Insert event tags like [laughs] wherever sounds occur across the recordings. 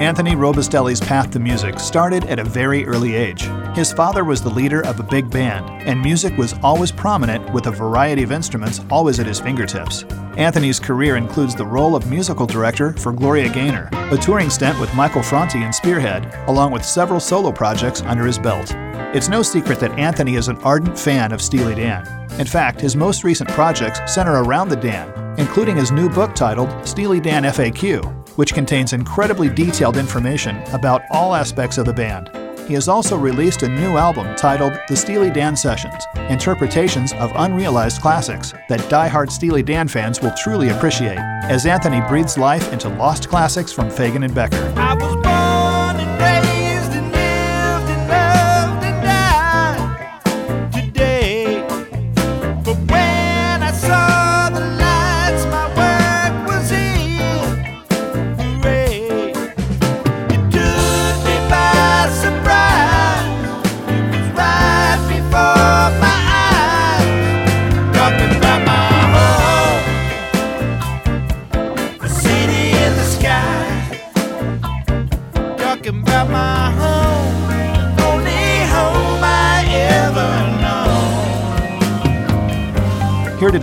Anthony Robustelli's path to music started at a very early age. His father was the leader of a big band, and music was always prominent with a variety of instruments always at his fingertips. Anthony's career includes the role of musical director for Gloria Gaynor, a touring stint with Michael Franti and Spearhead, along with several solo projects under his belt. It's no secret that Anthony is an ardent fan of Steely Dan. In fact, his most recent projects center around the Dan, including his new book titled Steely Dan FAQ, which contains incredibly detailed information about all aspects of the band. He has also released a new album titled The Steely Dan Sessions Interpretations of Unrealized Classics that die-hard Steely Dan fans will truly appreciate, as Anthony breathes life into lost classics from Fagen and Becker.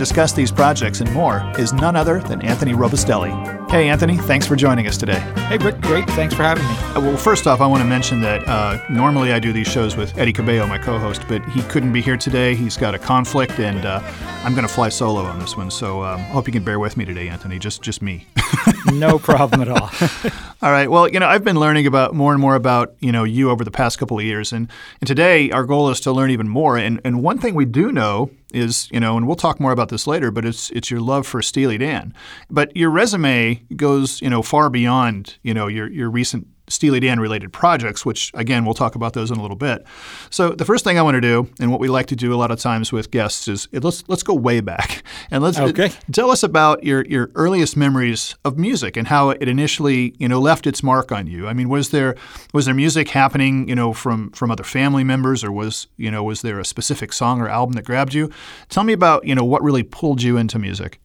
Discuss these projects and more is none other than Anthony Robustelli. Hey, Anthony, thanks for joining us today. Hey, Rick, great. Thanks for having me. Uh, well, first off, I want to mention that uh, normally I do these shows with Eddie Cabello, my co host, but he couldn't be here today. He's got a conflict, and uh, I'm going to fly solo on this one. So I um, hope you can bear with me today, Anthony. Just, just me. [laughs] no problem at all. [laughs] all right. Well, you know, I've been learning about more and more about you know you over the past couple of years, and, and today our goal is to learn even more. And and one thing we do know is you know, and we'll talk more about this later, but it's it's your love for Steely Dan. But your resume goes you know far beyond you know your your recent Steely Dan related projects, which again, we'll talk about those in a little bit. So the first thing I want to do, and what we like to do a lot of times with guests, is let's let's go way back [laughs] and let's okay. tell us about your your earliest memories of music and how it initially you know left its mark on you. I mean, was there was there music happening you know from from other family members, or was you know was there a specific song or album that grabbed you? Tell me about you know what really pulled you into music.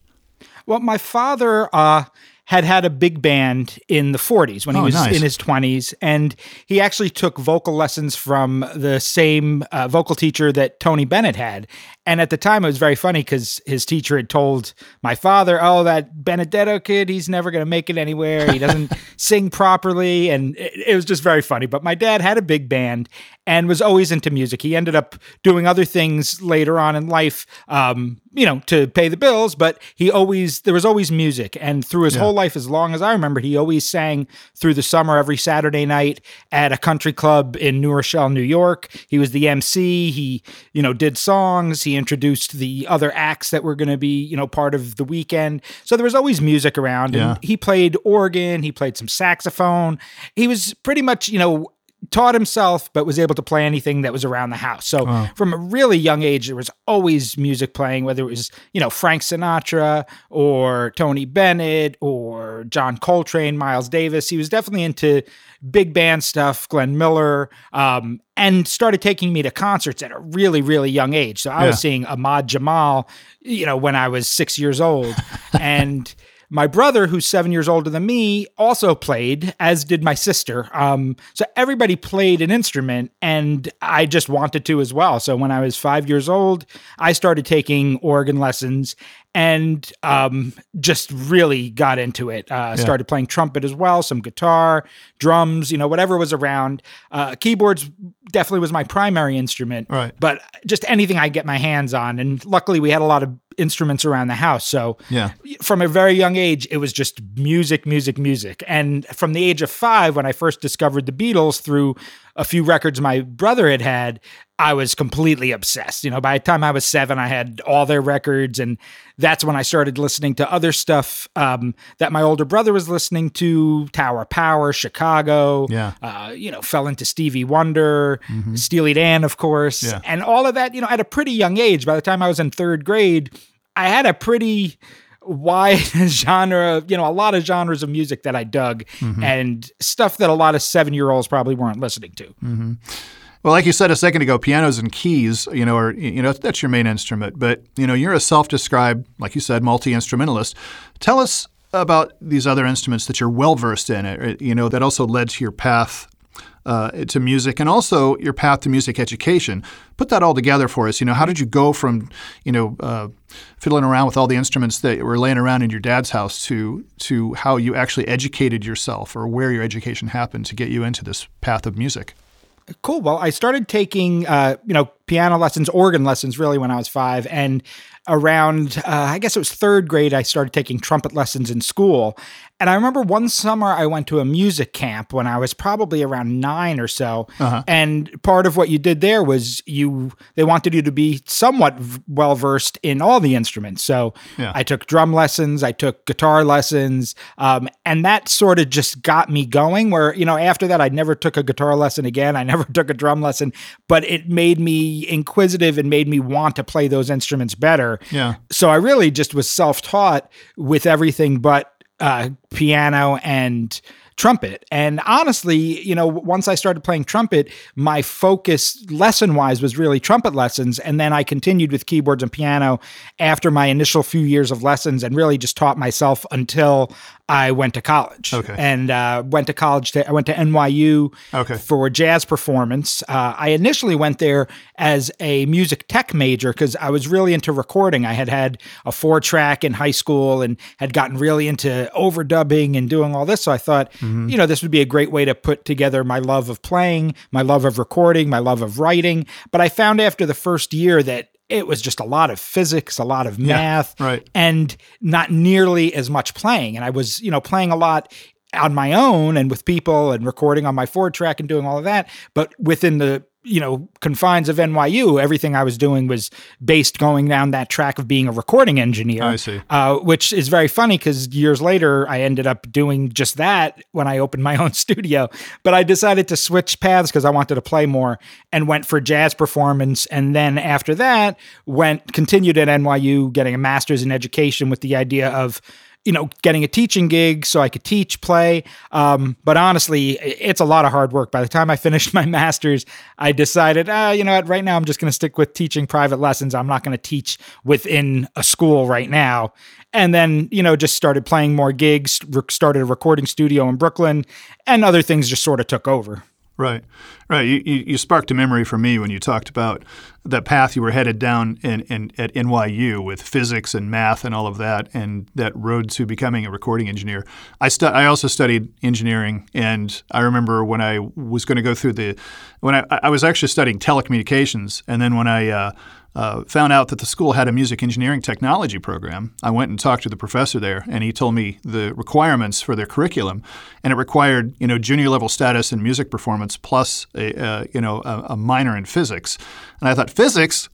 Well, my father. Uh, had had a big band in the 40s when he oh, was nice. in his 20s. And he actually took vocal lessons from the same uh, vocal teacher that Tony Bennett had. And at the time, it was very funny because his teacher had told my father, Oh, that Benedetto kid, he's never going to make it anywhere. He doesn't [laughs] sing properly. And it, it was just very funny. But my dad had a big band and was always into music. He ended up doing other things later on in life, um, you know, to pay the bills, but he always, there was always music. And through his yeah. whole life, as long as I remember, he always sang through the summer every Saturday night at a country club in New Rochelle, New York. He was the MC. He, you know, did songs. He introduced the other acts that were going to be, you know, part of the weekend. So there was always music around. Yeah. And he played organ. He played some saxophone. He was pretty much, you know, taught himself, but was able to play anything that was around the house. So wow. from a really young age, there was always music playing, whether it was, you know, Frank Sinatra or Tony Bennett or John Coltrane, Miles Davis. He was definitely into big band stuff, Glenn Miller, um, and started taking me to concerts at a really, really young age. So I yeah. was seeing Ahmad Jamal, you know, when I was six years old. [laughs] and my brother, who's seven years older than me, also played, as did my sister. Um, so everybody played an instrument, and I just wanted to as well. So when I was five years old, I started taking organ lessons and um, just really got into it. Uh, yeah. Started playing trumpet as well, some guitar, drums, you know, whatever was around. Uh, keyboards definitely was my primary instrument, right. but just anything I get my hands on. And luckily, we had a lot of instruments around the house. So yeah. from a very young age, it was just music, music, music. And from the age of five, when I first discovered the Beatles through a few records my brother had had, I was completely obsessed. You know, by the time I was seven, I had all their records, and that's when I started listening to other stuff um, that my older brother was listening to: Tower Power, Chicago. Yeah, uh, you know, fell into Stevie Wonder, mm-hmm. Steely Dan, of course, yeah. and all of that. You know, at a pretty young age. By the time I was in third grade, I had a pretty wide [laughs] genre, you know, a lot of genres of music that I dug mm-hmm. and stuff that a lot of seven year olds probably weren't listening to. Mm-hmm. Well, like you said a second ago, pianos and keys, you know, are you know that's your main instrument. But you know, you're a self-described, like you said, multi-instrumentalist. Tell us about these other instruments that you're well versed in, you know, that also led to your path uh, to music and also your path to music education. Put that all together for us. You know, how did you go from, you know, uh, fiddling around with all the instruments that were laying around in your dad's house to to how you actually educated yourself or where your education happened to get you into this path of music? Cool. Well, I started taking, uh, you know, piano lessons, organ lessons, really when I was five, and around, uh, I guess it was third grade, I started taking trumpet lessons in school. And I remember one summer I went to a music camp when I was probably around nine or so. Uh-huh. And part of what you did there was you they wanted you to be somewhat well versed in all the instruments. So yeah. I took drum lessons, I took guitar lessons, um, and that sort of just got me going. Where you know after that I never took a guitar lesson again. I [laughs] never took a drum lesson, but it made me inquisitive and made me want to play those instruments better. Yeah. So I really just was self taught with everything but uh, piano and trumpet. And honestly, you know, once I started playing trumpet, my focus lesson wise was really trumpet lessons. And then I continued with keyboards and piano after my initial few years of lessons and really just taught myself until I went to college. Okay. And uh, went to college. To, I went to NYU okay. for jazz performance. Uh, I initially went there as a music tech major because I was really into recording. I had had a four track in high school and had gotten really into overdubbing and doing all this. So I thought, mm-hmm. you know, this would be a great way to put together my love of playing, my love of recording, my love of writing. But I found after the first year that it was just a lot of physics, a lot of math, yeah, right. and not nearly as much playing. And I was, you know, playing a lot on my own and with people and recording on my four track and doing all of that. But within the you know confines of NYU, everything I was doing was based going down that track of being a recording engineer. I see. Uh, which is very funny because years later I ended up doing just that when I opened my [laughs] own studio. But I decided to switch paths because I wanted to play more and went for jazz performance. And then after that, went continued at NYU, getting a master's in education with the idea of you know, getting a teaching gig so I could teach, play. Um, but honestly, it's a lot of hard work. By the time I [laughs] finished my master's, I decided, uh, you know what, right now I'm just going to stick with teaching private lessons. I'm not going to teach within a school right now. And then, you know, just started playing more gigs, started a recording studio in Brooklyn, and other things just sort of took over. Right, right. You, you, sparked a memory for me when you talked about that path you were headed down in, in, at NYU with physics and math and all of that, and that road to becoming a recording engineer. I stu- I also studied engineering, and I remember when I was going to go through the when I, I was actually studying telecommunications, and then when I uh, uh, found out that the school had a music engineering technology program. I went and talked to the professor there, and he told me the requirements for their curriculum, and it required you know junior level status in music performance plus a uh, you know a, a, minor in physics. And I thought physics,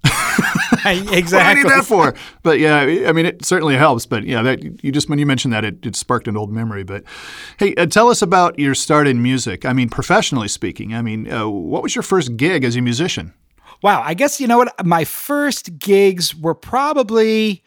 exactly. [laughs] [laughs] what do I need that for? But yeah, I mean it certainly helps. But yeah, that you just when you mentioned that, it, it sparked an old memory. But hey, uh, tell us about your start in music. I mean, professionally speaking. I mean, uh, what was your first gig as a musician? Wow, I guess you know what? My first gigs were probably,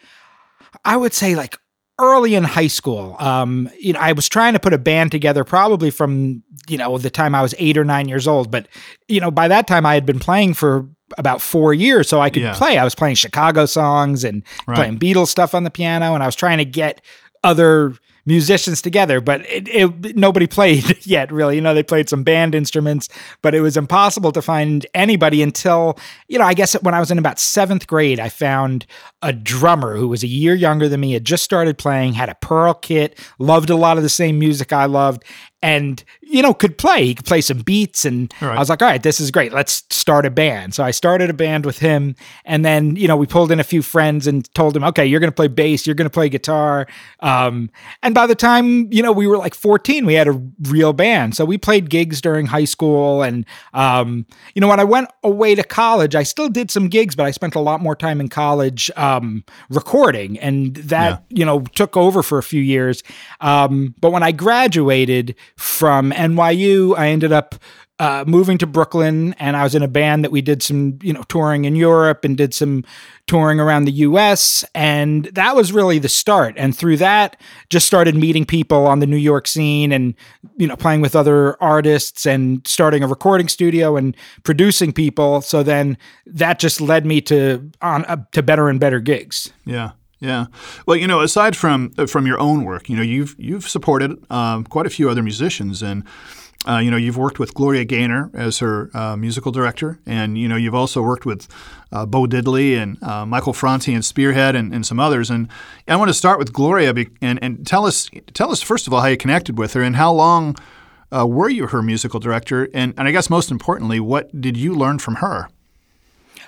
I would say, like early in high school. Um, you know, I was trying to put a band together probably from you know the time I was eight or nine years old. But you know, by that time I had been playing for about four years, so I could yeah. play. I was playing Chicago songs and right. playing Beatles stuff on the piano, and I was trying to get other musicians together, but it, it, nobody played [laughs] yet, really. You know, they played some band instruments, but it was impossible to find anybody until, you know, I guess when I was in about seventh grade, I found a drummer who was a year younger than me, had just started playing, had a Pearl kit, loved a lot of the same music I loved, and you know could play. He could play some beats and right. i was like all right this is great. Let's start a band. So i started a band with him and then you know we pulled in a few friends and told him okay you're going to play bass you're going to play guitar. Um, and by the time you know we were like 14 we had a real band. So we played gigs during high school and um, you know when i went away to college i still did some gigs but i spent a lot more time in college um, recording. And that yeah. you know took over for a few years. Um, but when i graduated from NYU. I ended up uh, moving to Brooklyn, and I was in a band that we did some, you know, touring in Europe and did some touring around the U.S. And that was really the start. And through that, just started meeting people on the New York scene, and you know, playing with other artists and starting a recording studio and producing people. So then that just led me to on uh, to better and better gigs. Yeah. Yeah. Well, you know, aside from uh, from your own work, you know, you've you've supported um, quite a few other musicians, and uh, you know, you've worked with Gloria Gaynor as her uh, musical director, and you know, you've also worked with uh, Bo Diddley and uh, Michael Franti and Spearhead and, and, some others. And I want to start with Gloria and, and tell us tell us first of all how you connected with her and how long uh, were you her musical director, and and I guess most importantly, what did you learn from her?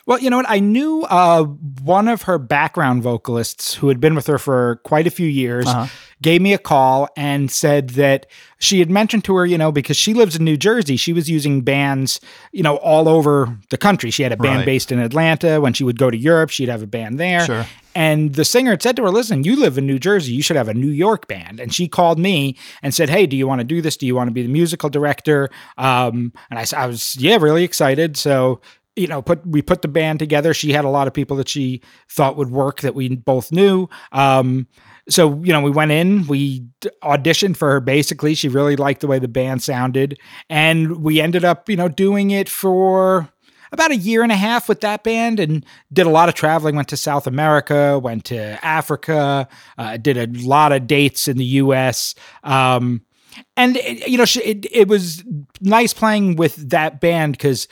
Well, you know what? I knew uh, one of her background vocalists who had been with her for quite a few years uh-huh. gave me a call and said that she had mentioned to her, you know, because she lives in New Jersey, she was using bands, you know, all over the country. She had a band right. based in Atlanta. When she would go to Europe, she'd have a band there. Sure. And the singer had said to her, Listen, you live in New Jersey. You should have a New York band. And she called me and said, Hey, do you want to do this? Do you want to be the musical director? Um, and I, I was, yeah, really excited. So you know, put we put the band together. She had a lot of people that she thought would work that we both knew. Um, so you know, we went in, we auditioned for her. Basically, she really liked the way the band sounded, and we ended up, you know, doing it for about a year and a half with that band and did a lot of traveling went to south america went to africa uh, did a lot of dates in the us um, and it, you know it, it was nice playing with that band because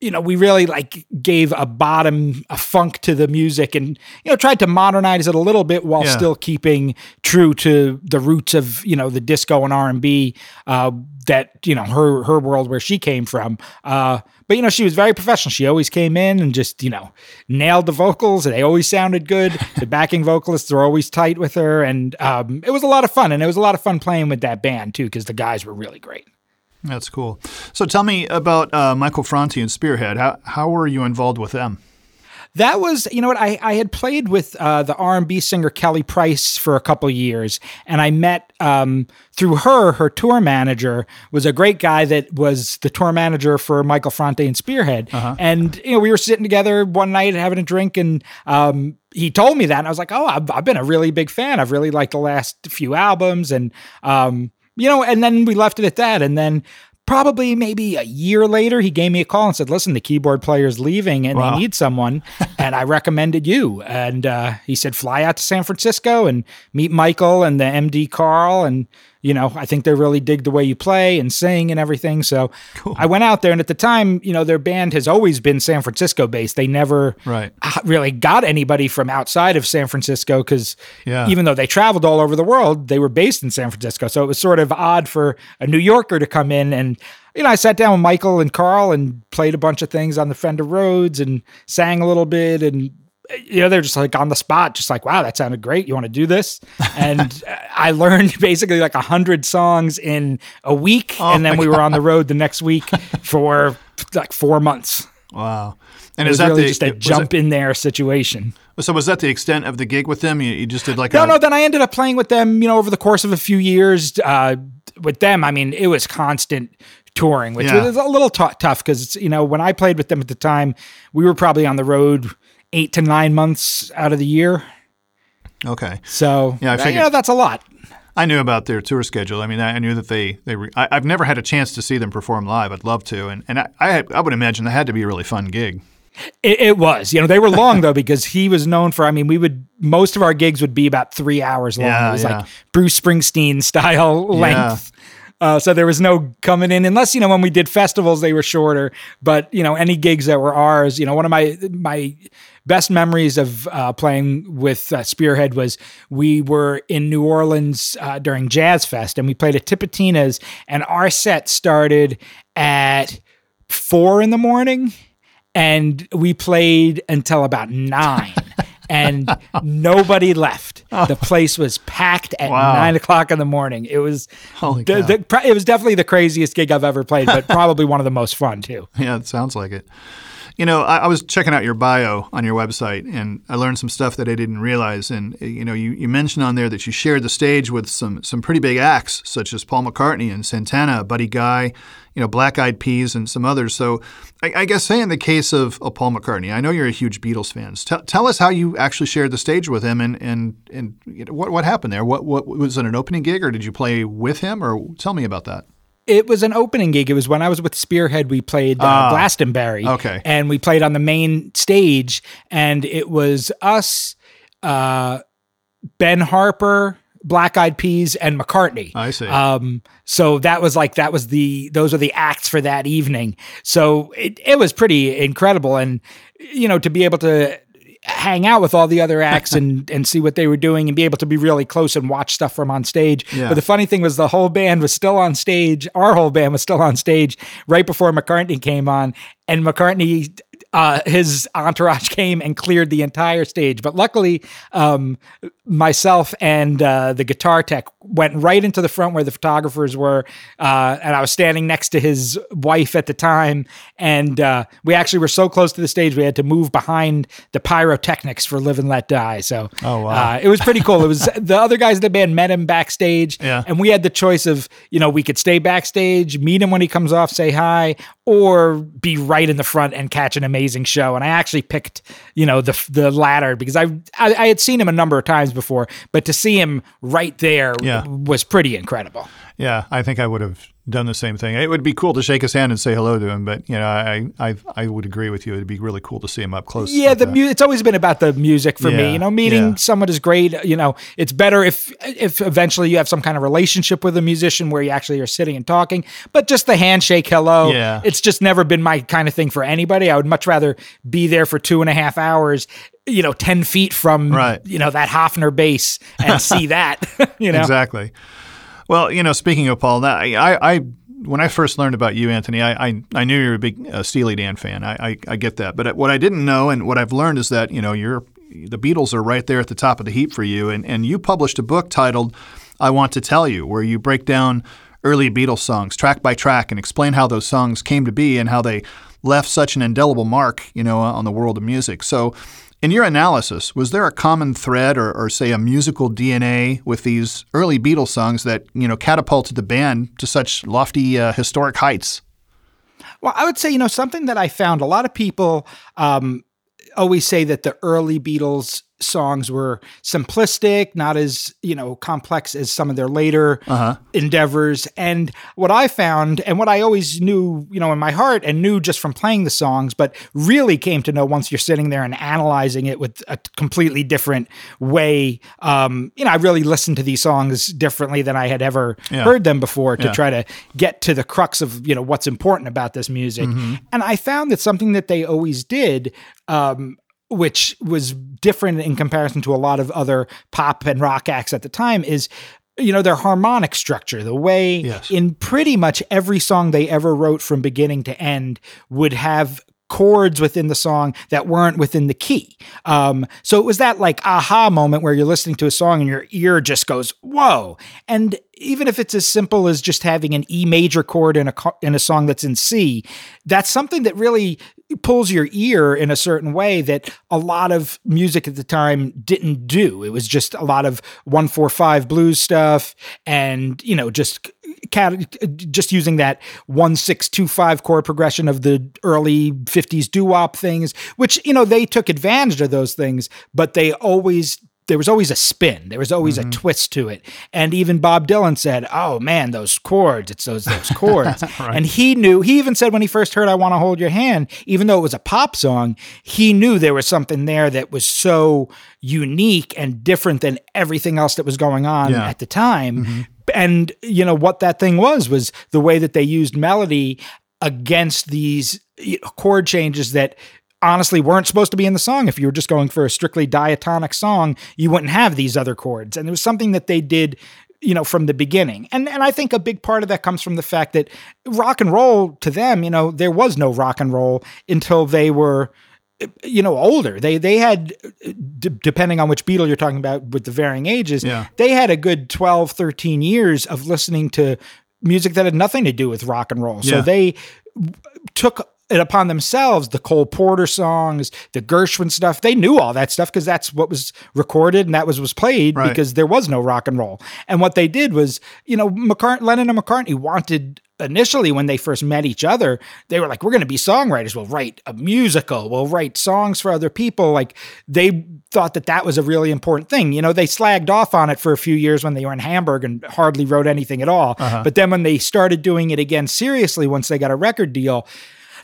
you know, we really like gave a bottom, a funk to the music and, you know, tried to modernize it a little bit while yeah. still keeping true to the roots of, you know, the disco and R&B uh, that, you know, her, her world where she came from. Uh, but, you know, she was very professional. She always came in and just, you know, nailed the vocals and they always sounded good. [laughs] the backing vocalists were always tight with her. And um, it was a lot of fun. And it was a lot of fun playing with that band too, because the guys were really great. That's cool. So tell me about uh, Michael Franti and Spearhead. How how were you involved with them? That was, you know what, I, I had played with uh, the R&B singer Kelly Price for a couple years, and I met um, through her, her tour manager was a great guy that was the tour manager for Michael Franti and Spearhead. Uh-huh. And, you know, we were sitting together one night having a drink, and um, he told me that, and I was like, oh, I've, I've, been a really big fan. I've really liked the last few albums, and um, you know, and then we left it at that. And then probably maybe a year later, he gave me a call and said, "Listen, the keyboard player's leaving, and wow. they need someone, [laughs] and I recommended you." And uh, he said, "Fly out to San Francisco and meet Michael and the MD Carl, and you know, I think they really dig the way you play and sing and everything. So cool. I went out there, and at the time, you know, their band has always been San Francisco based. They never right. really got anybody from outside of San Francisco because yeah. even though they traveled all over the world, they were based in San Francisco. So it was sort of odd for a New Yorker to come in and you know, I sat down with Michael and Carl and played a bunch of things on the Fender Rhodes and sang a little bit and you know, they're just like on the spot, just like, wow, that sounded great. You want to do this? And [laughs] I learned basically like a hundred songs in a week. Oh and then we God. were on the road the next week [laughs] for like four months. Wow. And it is that really the, just a jump it, in there situation. So was that the extent of the gig with them? You, you just did like no, a- no. Then I ended up playing with them, you know, over the course of a few years. Uh, with them, I mean, it was constant touring, which yeah. was a little t- tough because you know when I played with them at the time, we were probably on the road eight to nine months out of the year. Okay. So yeah, I figured, you know, that's a lot. I knew about their tour schedule. I mean, I knew that they they. Re- I, have never had a chance to see them perform live. I'd love to, and and I I, I would imagine that had to be a really fun gig. It, it, was, you know, they were long [laughs] though because he was known for. I mean, we would most of our gigs would be about three hours long. Yeah, it was yeah. like Bruce Springsteen style length. Uh, so there was no coming in unless you know when we did festivals they were shorter. But you know any gigs that were ours, you know one of my my best memories of uh, playing with uh, Spearhead was we were in New Orleans uh, during Jazz Fest and we played at Tipitina's and our set started at four in the morning and we played until about nine [laughs] and nobody left. Oh. The place was packed at wow. nine o'clock in the morning. It was Holy the, the, it was definitely the craziest gig I've ever played, but probably one of the most fun too. [laughs] Yeah, it sounds like it. You know, I, I, was checking out your bio on your website, and I learned some stuff that I didn't realize. And eh, you know, you, you mentioned on there that you shared the stage with some some pretty big acts, such as Paul McCartney and Santana, Buddy Guy, you know, Black Eyed Peas, and some others. So, I, I guess, say in the case of, of, Paul McCartney, I know you're a huge Beatles fan. Tell, tell us how you actually shared the stage with him, and and and you know, what what happened there. What what was it an opening gig, or did you play with him, or tell me about that? It was an opening gig. It was when I was with Spearhead. We played uh, uh, Glastonbury. Okay. And we played on the main stage, and it was us, uh, Ben Harper, Black Eyed Peas, and McCartney. I see. Um, so that was like that was the those are the acts for that evening. So it it was pretty incredible, and you know to be able to hang out with all the other acts and [laughs] and see what they were doing and be able to be really close and watch stuff from on stage. Yeah. But the funny thing was the whole band was still on stage. Our whole band was still on stage right before McCartney came on, and McCartney. Uh, his entourage [laughs] came and cleared the entire stage, but luckily, um, myself and uh, the guitar tech went right into the front where the photographers were, uh, and I was standing next to his wife at the time, and uh, we actually were so close to the stage we had to move behind the pyrotechnics for "Live and Let Die." So, Oh, wow. uh, it was pretty cool. It was [laughs] the other guys in the band met him backstage, Yeah. and we had the choice of you know we could stay backstage, meet him when he comes off, say hi, or be right in the front and catch an amazing show. And I actually picked you know the the latter because I I, I had seen him a number of times before, but to see him right there Yeah. was pretty incredible. Yeah, I think I would have done the same thing. It would be cool to shake his hand and say hello to him, but you know, I I I would agree with you. It'd be really cool to see him up close. Yeah, like the mu- it's always been about the music for Yeah, me. You know, meeting yeah. someone is great. You know, it's better if if eventually you have some kind of relationship with a musician where you actually are sitting and talking. But just the handshake, hello. Yeah. it's just never been my kind of thing for anybody. I would much rather be there for two and a half hours. You know, ten feet from Right. you know that Hofner bass and see [laughs] that. [laughs] you know, Exactly. Well, you know, speaking of Paul, that I, I when I first learned about you, Anthony, I I, I knew you were a big uh, Steely Dan fan. I, I I get that, but what I didn't know and what I've learned is that you know you're the Beatles are right there at the top of the heap for you, and and you published a book titled "I Want to Tell You," where you break down early Beatles songs track by track and explain how those songs came to be and how they left such an indelible mark, you know, on the world of music. So. In your analysis, was there a common thread or, or say a musical DNA with these early Beatles songs that, you know, catapulted the band to such lofty uh, historic heights? Well, I would say, you know, something that I found a lot of people um, always say that the early Beatles songs were simplistic, not as, you know, complex as some of their later endeavors. And what I found, and what I always knew, you know, in my heart and knew just from playing the songs, but really came to know once you're sitting there and analyzing it with a completely different way. Um, you know, I really listened to these songs differently than I had ever Yeah. heard them before to Yeah. try to get to the crux of you know what's important about this music Mm-hmm. and i found that something that they always did um, which was different in comparison to a lot of other pop and rock acts at the time is you know their harmonic structure the way Yes. in pretty much every song they ever wrote from beginning to end would have chords within the song that weren't within the key. Um, so it was that like aha moment where you're listening to a song and your ear just goes, whoa. And even if it's as simple as just having an E major chord in a in a song that's in C, that's something that really pulls your ear in a certain way that a lot of music at the time didn't do. It was just a lot of 145 blues stuff and, you know, just just using that 1625 chord progression of the early 50s doo-wop things, which, you know, they took advantage of those things, but they always there was always a spin. There was always a mm-hmm. twist to it. And even Bob Dylan said, "Oh man, those chords! It's those those [laughs] chords." And he knew. He even said when he first heard "I Want to Hold Your Hand," even though it was a pop song, he knew there was something there that was so unique and different than everything else that was going on Yeah. at the time. Mm-hmm. And you know what that thing was was the way that they used melody against these chord changes that honestly weren't supposed to be in the song. If you were just going for a strictly diatonic song, you wouldn't have these other chords. And it was something that they did you know from the beginning and and i think a big part of that comes from the fact that rock and roll to them you know there was no rock and roll until they were you know older they they had d- depending on which beatle you're talking about with the varying ages Yeah. they had a good 12 13 years of listening to music that had nothing to do with rock and roll so Yeah. they took it upon themselves the Cole Porter songs, the Gershwin stuff. They knew all that stuff because that's what was recorded and that was was played Right. because there was no rock and roll. And what they did was, you know, McCart- Lennon and McCartney wanted initially when they first met each other, they were like, "We're going to be songwriters. We'll write a musical. We'll write songs for other people." Like they thought that that was a really important thing. You know, they slagged off on it for a few years when they were in Hamburg and hardly wrote anything at all. Uh-huh. But then when they started doing it again seriously, once they got a record deal,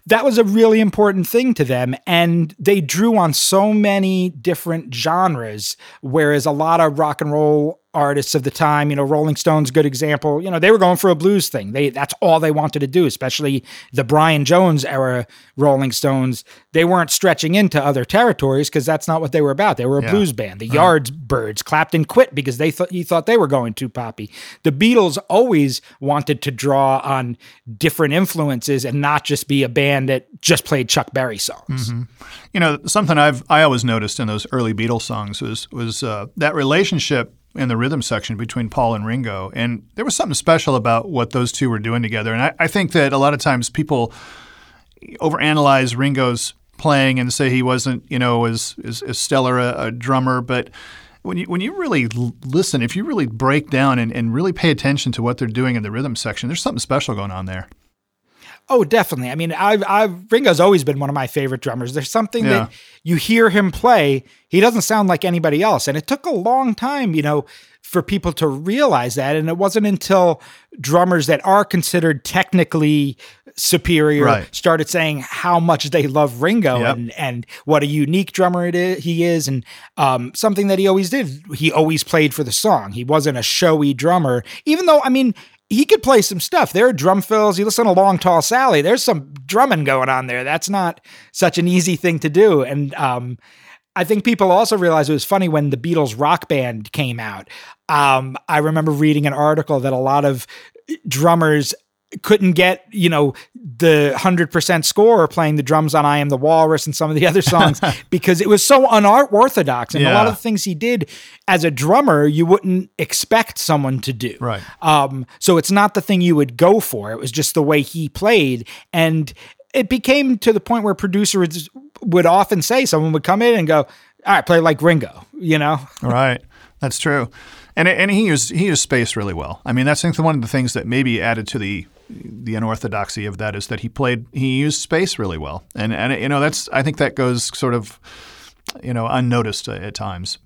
that was a really important thing to them. And they drew on so many different genres, whereas a lot of rock and roll artists of the time. You know, Rolling Stones, good example. You know, they were going for a blues thing. They that's all they wanted to do, especially the Brian Jones era Rolling Stones. They weren't stretching into other territories because that's not what they were about. They were a yeah. blues band. The right. Yardbirds Clapton quit because they thought he thought they were going too poppy. The Beatles always wanted to draw on different influences and not just be a band that just played Chuck Berry songs. Mm-hmm. You know, something I've I always noticed in those early Beatles songs was was uh, that relationship in the rhythm section between Paul and Ringo. And there was something special about what those two were doing together. And I, I think that a lot of times people overanalyze Ringo's playing and say he wasn't, you know, as, as, as stellar a, a, drummer. But when you, when you really listen, if you really break down and, and really pay attention to what they're doing in the rhythm section, there's something special going on there. Oh, definitely. I mean, I've, I've Ringo's always been one of my favorite drummers. There's something yeah. that you hear him play, he doesn't sound like anybody else, and it took a long time, you know, for people to realize that. And it wasn't until drummers that are considered technically superior right. started saying how much they love Ringo yep. and and what a unique drummer it is, he is, and um, something that he always did. He always played for the song. He wasn't a showy drummer, even though I mean he could play some stuff. There are drum fills. You listen to Long Tall Sally. There's some drumming going on there. That's not such an easy thing to do. And um, I think people also realize it was funny when the Beatles rock band came out. Um, I remember reading an article that a lot of drummers couldn't get you know the 100% score playing the drums on i am the walrus and some of the other songs [laughs] because it was so unorthodox. And yeah. a lot of the things he did as a drummer you wouldn't expect someone to do. Right. Um, so it's not the thing you would go for. It was just the way he played. And it became to the point where producers would often say someone would come in and go all right play like ringo you know? [laughs] Right. That's true. And and he used he used space really well. I mean, that's I think one of the things that maybe added to the the unorthodoxy of that is that he played he used space really well, and and you know that's I think that goes sort of you know unnoticed at times.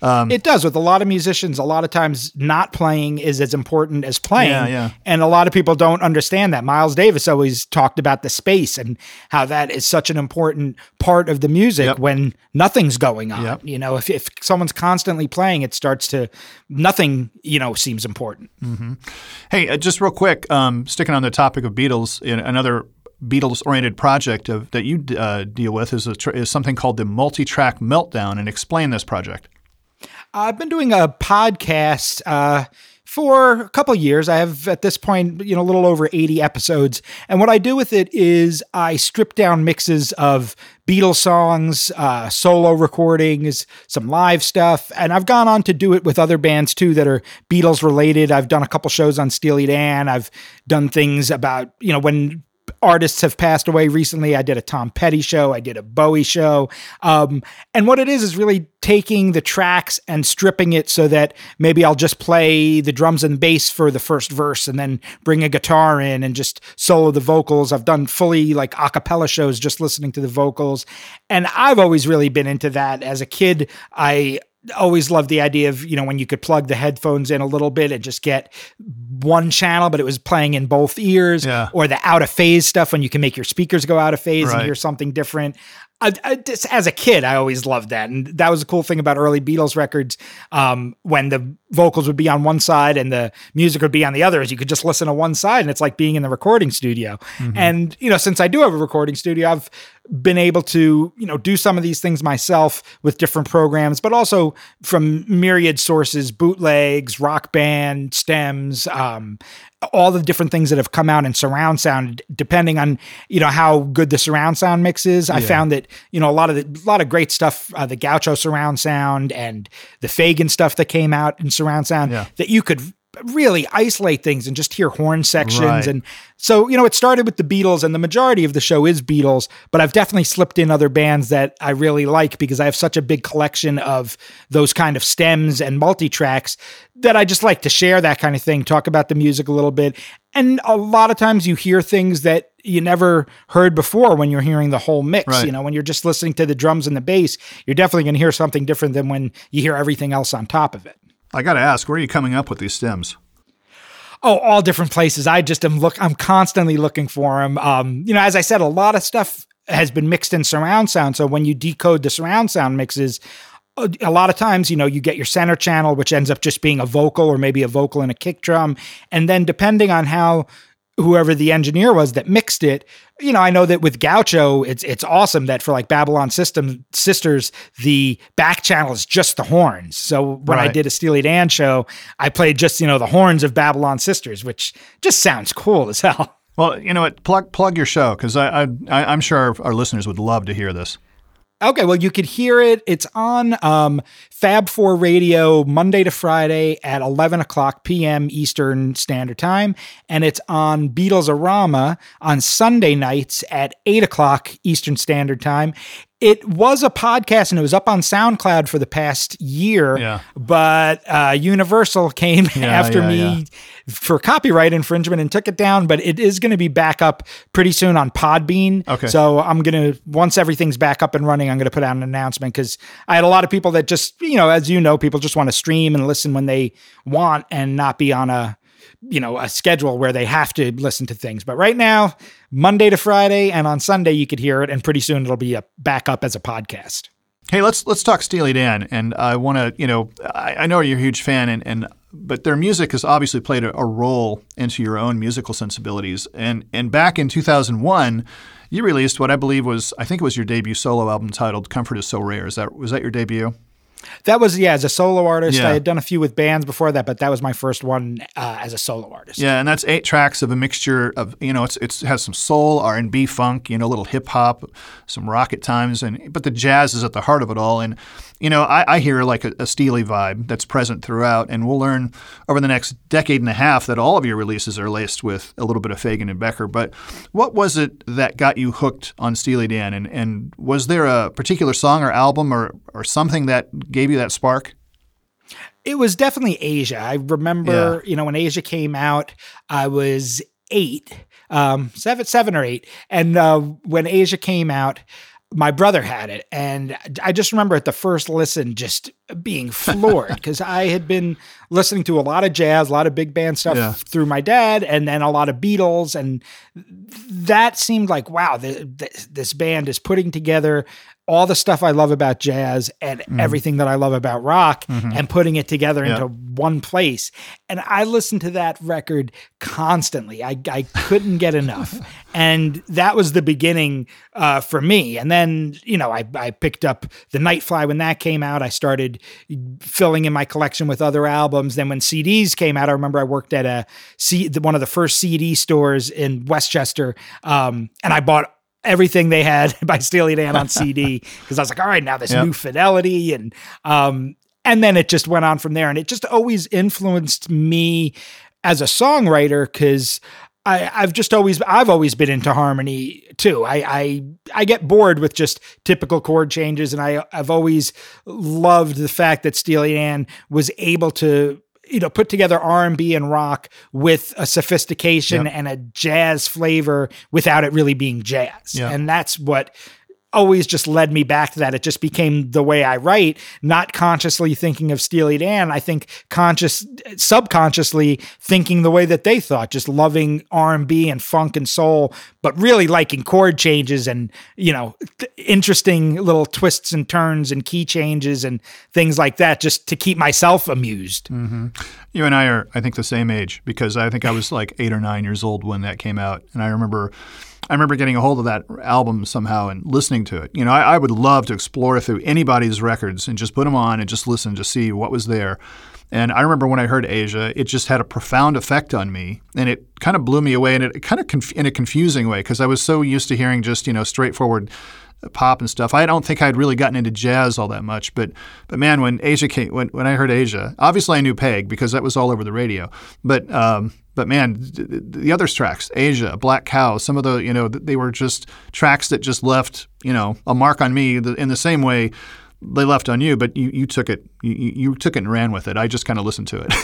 Um, it does with a lot of musicians. A lot of times, not playing is as important as playing. Yeah, yeah. And a lot of people don't understand that. Miles Davis always talked about the space and how that is such an important part of the music yep. when nothing's going on. Yep. You know, if, if someone's constantly playing, it starts to nothing. You know, seems important. Mm-hmm. Hey, uh, just real quick, um, sticking on the topic of Beatles, in another Beatles-oriented project of, that you uh, deal with is, tr- is something called the multi-track meltdown. And explain this project. I've been doing a podcast uh, for a couple years. I have at this point, you know, a little over 80 episodes. And what I do with it is I strip down mixes of Beatles songs, uh, solo recordings, some live stuff. And I've gone on to do it with other bands too that are Beatles related. I've done a couple shows on Steely Dan. I've done things about, you know, when artists have passed away recently. I did a Tom Petty show, I did a Bowie show. Um, and what it is is really taking the tracks and stripping it so that maybe I'll just play the drums and bass for the first verse and then bring a guitar in and just solo the vocals. I've done fully like a cappella shows just listening to the vocals. And I've always really been into that. As a kid, I always loved the idea of you know when you could plug the headphones in a little bit and just get one channel but it was playing in both ears yeah. or the out of phase stuff when you can make your speakers go out of phase right. and hear something different I, I, just, as a kid, I always loved that, and that was a cool thing about early Beatles records. Um, when the vocals would be on one side and the music would be on the other, is you could just listen to one side, and it's like being in the recording studio. Mm-hmm. And you know, since I do have a recording studio, I've been able to you know do some of these things myself with different programs, but also from myriad sources: bootlegs, rock band stems, um, all the different things that have come out in surround sound depending on you know how good the surround sound mix is i found that you know a lot of the, a lot of great stuff uh, the gaucho surround sound and the Fagen stuff that came out in surround sound yeah. that you could really isolate things and just hear horn sections. Right. And so, you know, it started with the Beatles, and the majority of the show is Beatles, but I've definitely slipped in other bands that I really like because I have such a big collection of those kind of stems and multi tracks that I just like to share that kind of thing, talk about the music a little bit. And a lot of times you hear things that you never heard before when you're hearing the whole mix. Right. You know, when you're just listening to the drums and the bass, you're definitely going to hear something different than when you hear everything else on top of it. I got to ask, where are you coming up with these stems? Oh, all different places. I just am look. I'm constantly looking for them. Um, you know, as I said, a lot of stuff has been mixed in surround sound. So when you decode the surround sound mixes, a lot of times, you know, you get your center channel, which ends up just being a vocal or maybe a vocal and a kick drum. And then depending on how whoever the engineer was that mixed it, you know, I know that with Gaucho, it's it's awesome that for like Babylon System Sisters, the back channel is just the horns. So when right. I did a Steely Dan show, I played just, you know, the horns of Babylon Sisters, which just sounds cool as hell. Well, you know what? Plug plug your show because I, I I'm sure our, our listeners would love to hear this. Okay, well, you could hear it. It's on um, Fab Four Radio Monday to Friday at 11 o'clock p.m. Eastern Standard Time, and it's on Beatles-A-Rama on Sunday nights at 8 o'clock Eastern Standard Time it was a podcast and it was up on SoundCloud for the past year. Yeah. But uh, Universal came yeah, [laughs] after yeah, me for copyright infringement and took it down. But it is going to be back up pretty soon on Podbean. Okay. So I'm going to, once everything's back up and running, I'm going to put out an announcement because I had a lot of people that just, you know, as you know, people just want to stream and listen when they want and not be on a you know a schedule where they have to listen to things. But right now monday to friday and on sunday you could hear it and pretty soon it'll be a back up as a podcast. Hey let's let's talk steely dan and i want to you know I, I, know you're a huge fan and, and but their music has obviously played a, a role into your own musical sensibilities. And and back in 2001 you released what i believe was i think it was your debut solo album titled comfort is so rare. Is that was that your debut that was yeah, as a solo artist. Yeah. I had done a few with bands before that, but that was my first one uh, as a solo artist. Yeah, and that's eight tracks of a mixture of you know it's it's it has some soul, R and B, funk, you know, a little hip hop, some rock at times, and but the jazz is at the heart of it all. And you know, I, I hear like a, a Steely vibe that's present throughout, and we'll learn over the next decade and a half that all of your releases are laced with a little bit of Fagen and Becker. But what was it that got you hooked on Steely Dan, and and was there a particular song or album or or something that gave you that spark? It was definitely Aja. I remember, yeah. you know, when Aja came out, I was eight, um, seven, seven or eight, and uh, when Aja came out, my brother had it and i just remember at the first listen just being floored [laughs] because i had been listening to a lot of jazz a lot of big band stuff yeah. through my dad and then a lot of beatles and that seemed like wow the, the, this band is putting together all the stuff I love about jazz and mm. everything that I love about rock mm-hmm. and putting it together into one place. And I listened to that record constantly. I, I couldn't get enough. [laughs] and that was the beginning uh, for me. And then, you know, I, I picked up The Nightfly when that came out. I started filling in my collection with other albums. Then when CDs came out, I remember I worked at a C, one of the first CD stores in Westchester. Um, and I bought everything they had [laughs] by Steely Dan on [laughs] CD because I was like, all right, now this yep. new fidelity and um and then it just went on from there and it just always influenced me as a songwriter because I, I've just always I've always been into harmony too. I, I I get bored with just typical chord changes, and I I've always loved the fact that Steely Dan was able to you know put together r&b and rock with a sophistication yep. and a jazz flavor without it really being jazz yep. and that's what always just led me back to that. It just became the way I write, not consciously thinking of Steely Dan. I think conscious, subconsciously thinking the way that they thought, just loving R and B and funk and soul, but really liking chord changes and you know interesting little twists and turns and key changes and things like that, just to keep myself amused. Mm-hmm. You and I are, I think, the same age because I think I was like eight or nine years old when that came out, and I remember I remember getting a hold of that album somehow and listening to it. You know, I, I, would love to explore through anybody's records and just put them on and just listen to see what was there. And I remember when I heard Aja, it just had a profound effect on me, and it kind of blew me away, and it kind of conf- in a confusing way because I was so used to hearing just you know straightforward pop and stuff. I don't think I'd really gotten into jazz all that much, but but man, when Aja came, when when I heard Aja, obviously I knew Peg because that was all over the radio. But um, but man, the other tracks, Aja, Black Cow, some of the you know they were just tracks that just left you know a mark on me in the same way they left on you, but you, you took it you, you took it and ran with it. I just kind of listened to it.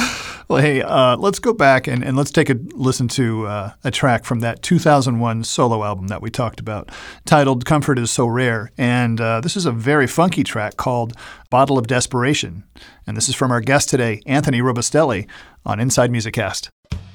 [laughs] Well, hey, uh, let's go back and, and let's take a listen to uh, a track from that 2001 solo album that we talked about, titled Comfort is So Rare. And uh, this is a very funky track called Bottle of Desperation. And this is from our guest today, Anthony Robustelli, on Inside Musiccast. continue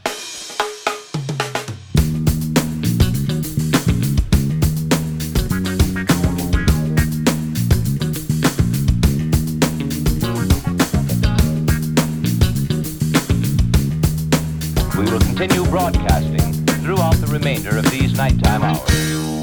broadcasting throughout the remainder of these nighttime hours.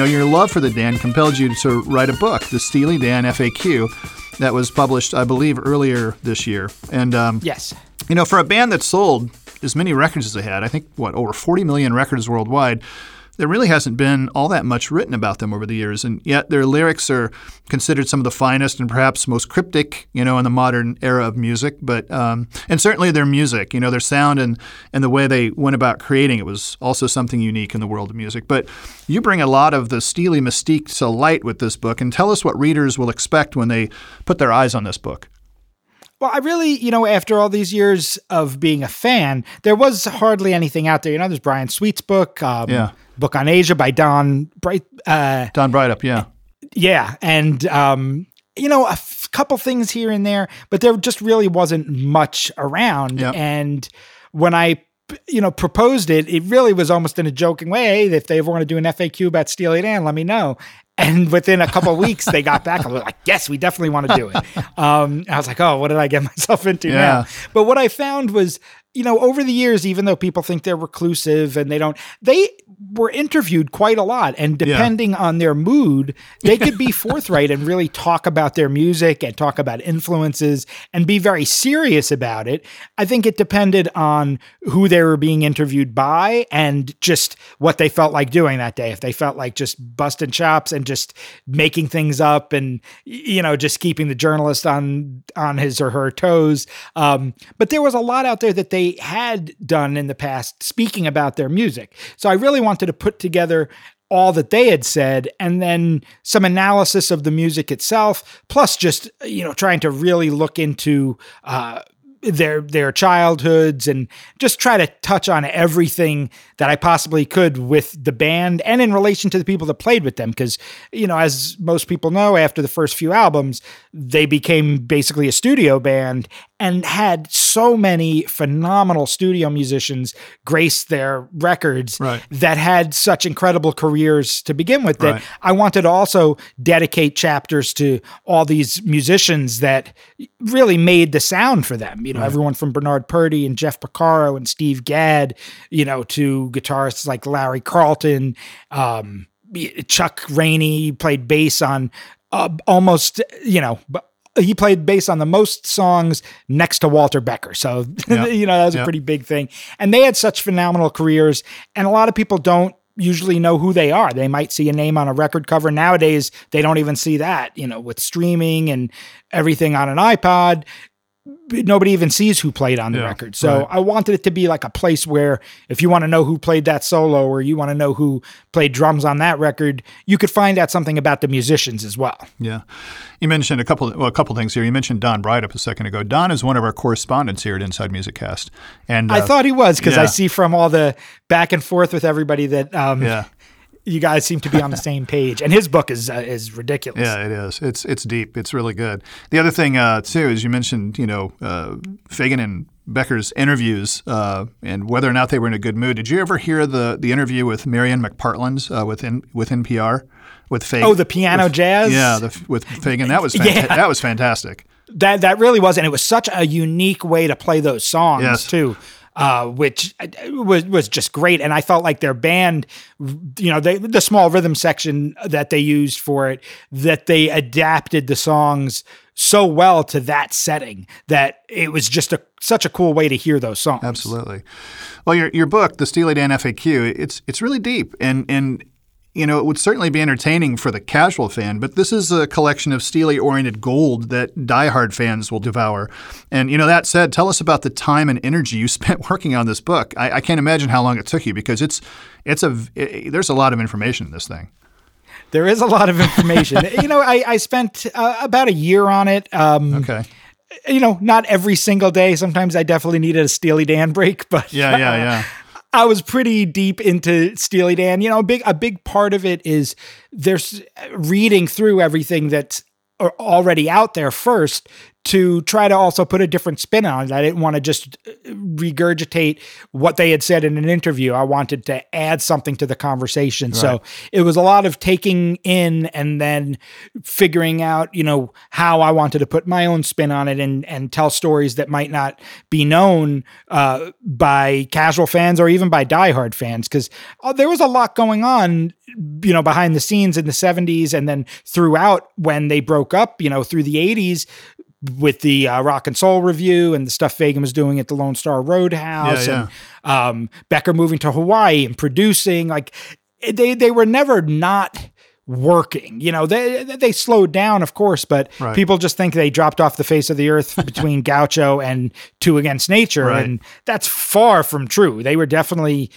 Know, your love for the Dan compelled you to write a book, the Steely Dan FAQ, that was published, I believe, earlier this year. And um, yes, you know, for a band that sold as many records as they had, I think what over 40 million records worldwide there really hasn't been all that much written about them over the years, and yet their lyrics are considered some of the finest and perhaps most cryptic, you know, in the modern era of music. But um, and certainly their music, you know, their sound and and the way they went about creating it was also something unique in the world of music. But you bring a lot of the Steely mystique to light with this book, and tell us what readers will expect when they put their eyes on this book. Well, I really, you know, after all these years of being a fan, there was hardly anything out there. You know, there's Brian Sweet's book, um, yeah. book on Aja by Don Bright. Uh, Don Breithaupt, yeah, yeah, and um, you know, a f- couple things here and there, but there just really wasn't much around. Yep. And when I you know, proposed it, it really was almost in a joking way. Hey, if they ever want to do an FAQ about Steely Dan, let me know. And within a couple weeks, they got back and were like, yes, we definitely want to do it. [laughs] Um, I was like, oh, what did I get [laughs] myself into Yeah. now? But what I found was, you know, over the years, even though people think they're reclusive and they don't, they were interviewed quite a lot. And depending on their mood, they could be [laughs] forthright and really talk about their music and talk about influences and be very serious about it. I think it depended on who they were being interviewed by and just what they felt like doing that day. If they felt like just busting chops and just making things up and you know just keeping the journalist on on his or her toes. Um, but there was a lot out there that they had done in the past speaking about their music. So I really wanted to put together all that they had said and then some analysis of the music itself plus just you know trying to really look into uh their their childhoods and just try to touch on everything that I possibly could with the band and in relation to the people that played with them. Because you know as most people know after the first few albums they became basically a studio band and had so many phenomenal studio musicians grace their records Right. that had such incredible careers to begin with that Right. I wanted to also dedicate chapters to all these musicians that really made the sound for them. You know, everyone from Bernard Purdie and Jeff Porcaro and Steve Gadd, you know, to guitarists like Larry Carlton, um, Chuck Rainey played bass on uh, almost, you know, he played bass on the most songs next to Walter Becker. So, Yeah. [laughs] you know, that was Yeah. a pretty big thing. And they had such phenomenal careers. And a lot of people don't usually know who they are. They might see a name on a record cover. Nowadays, they don't even see that, you know, with streaming and everything on an iPod. Nobody even sees who played on the Yeah, record. So right. I wanted it to be like a place where if you want to know who played that solo or you want to know who played drums on that record, you could find out something about the musicians as well. Yeah, you mentioned a couple well, a couple things here. You mentioned Don Breithaupt a second ago. Don is one of our correspondents here at Inside Music Cast, and I uh, thought he was because I see from all the back and forth with everybody that um, yeah, you guys seem to be on the same page. And his book is uh, is ridiculous. yeah, it is. It's it's deep. It's really good. The other thing uh, too is you mentioned you know uh, Fagen and Becker's interviews uh, and whether or not they were in a good mood. Did you ever hear the the interview with Marian McPartland uh, with N- with NPR with Fagen? Oh, the piano with- jazz? Yeah, the, with Fagen. That was [laughs] fanta- Yeah. that was fantastic. That that really was, and it was such a unique way to play those songs Yes. too. Uh, which uh, was was just great, and I felt like their band, you know, they, the small rhythm section that they used for it, that they adapted the songs so well to that setting that it was just a such a cool way to hear those songs. Absolutely. Well, your your book, the Steely Dan FAQ, it's it's really deep and and you know it would certainly be entertaining for the casual fan, but this is a collection of Steely oriented gold that diehard fans will devour. And you know that said, tell us about the time and energy you [laughs] spent working on this book. I, I can't imagine how long it took you because it's it's a it, there's a lot of information in this thing. There is a lot of information. [laughs] you know, I, I spent uh, about a year on it. Um, Okay. You know, not every single day. Sometimes I definitely needed a Steely Dan break, [laughs] but Yeah, yeah, yeah. I was pretty deep into Steely Dan. You know, a big a big part of it is there's reading through everything that's already out there first to try to also put a different spin on it. I didn't want to just uh, regurgitate what they had said in an interview. I wanted to add something to the conversation. Right. So it was a lot of taking in and then figuring out, you know, how I wanted to put my own spin on it and and tell stories that might not be known uh, by casual fans or even by diehard fans because uh, there was a lot going on you know behind the scenes in the 70s and then throughout when they broke up you know through the 80s with the uh, rock and soul revue and the stuff Fagen was doing at the Lone Star Roadhouse yeah, yeah. and um, Becker moving to Hawaii and producing like they they were never not working. You know, they they slowed down, of course, but right. people just think they dropped off the face of the earth [laughs] between Gaucho and Two Against Nature, right. and that's far from true. They were definitely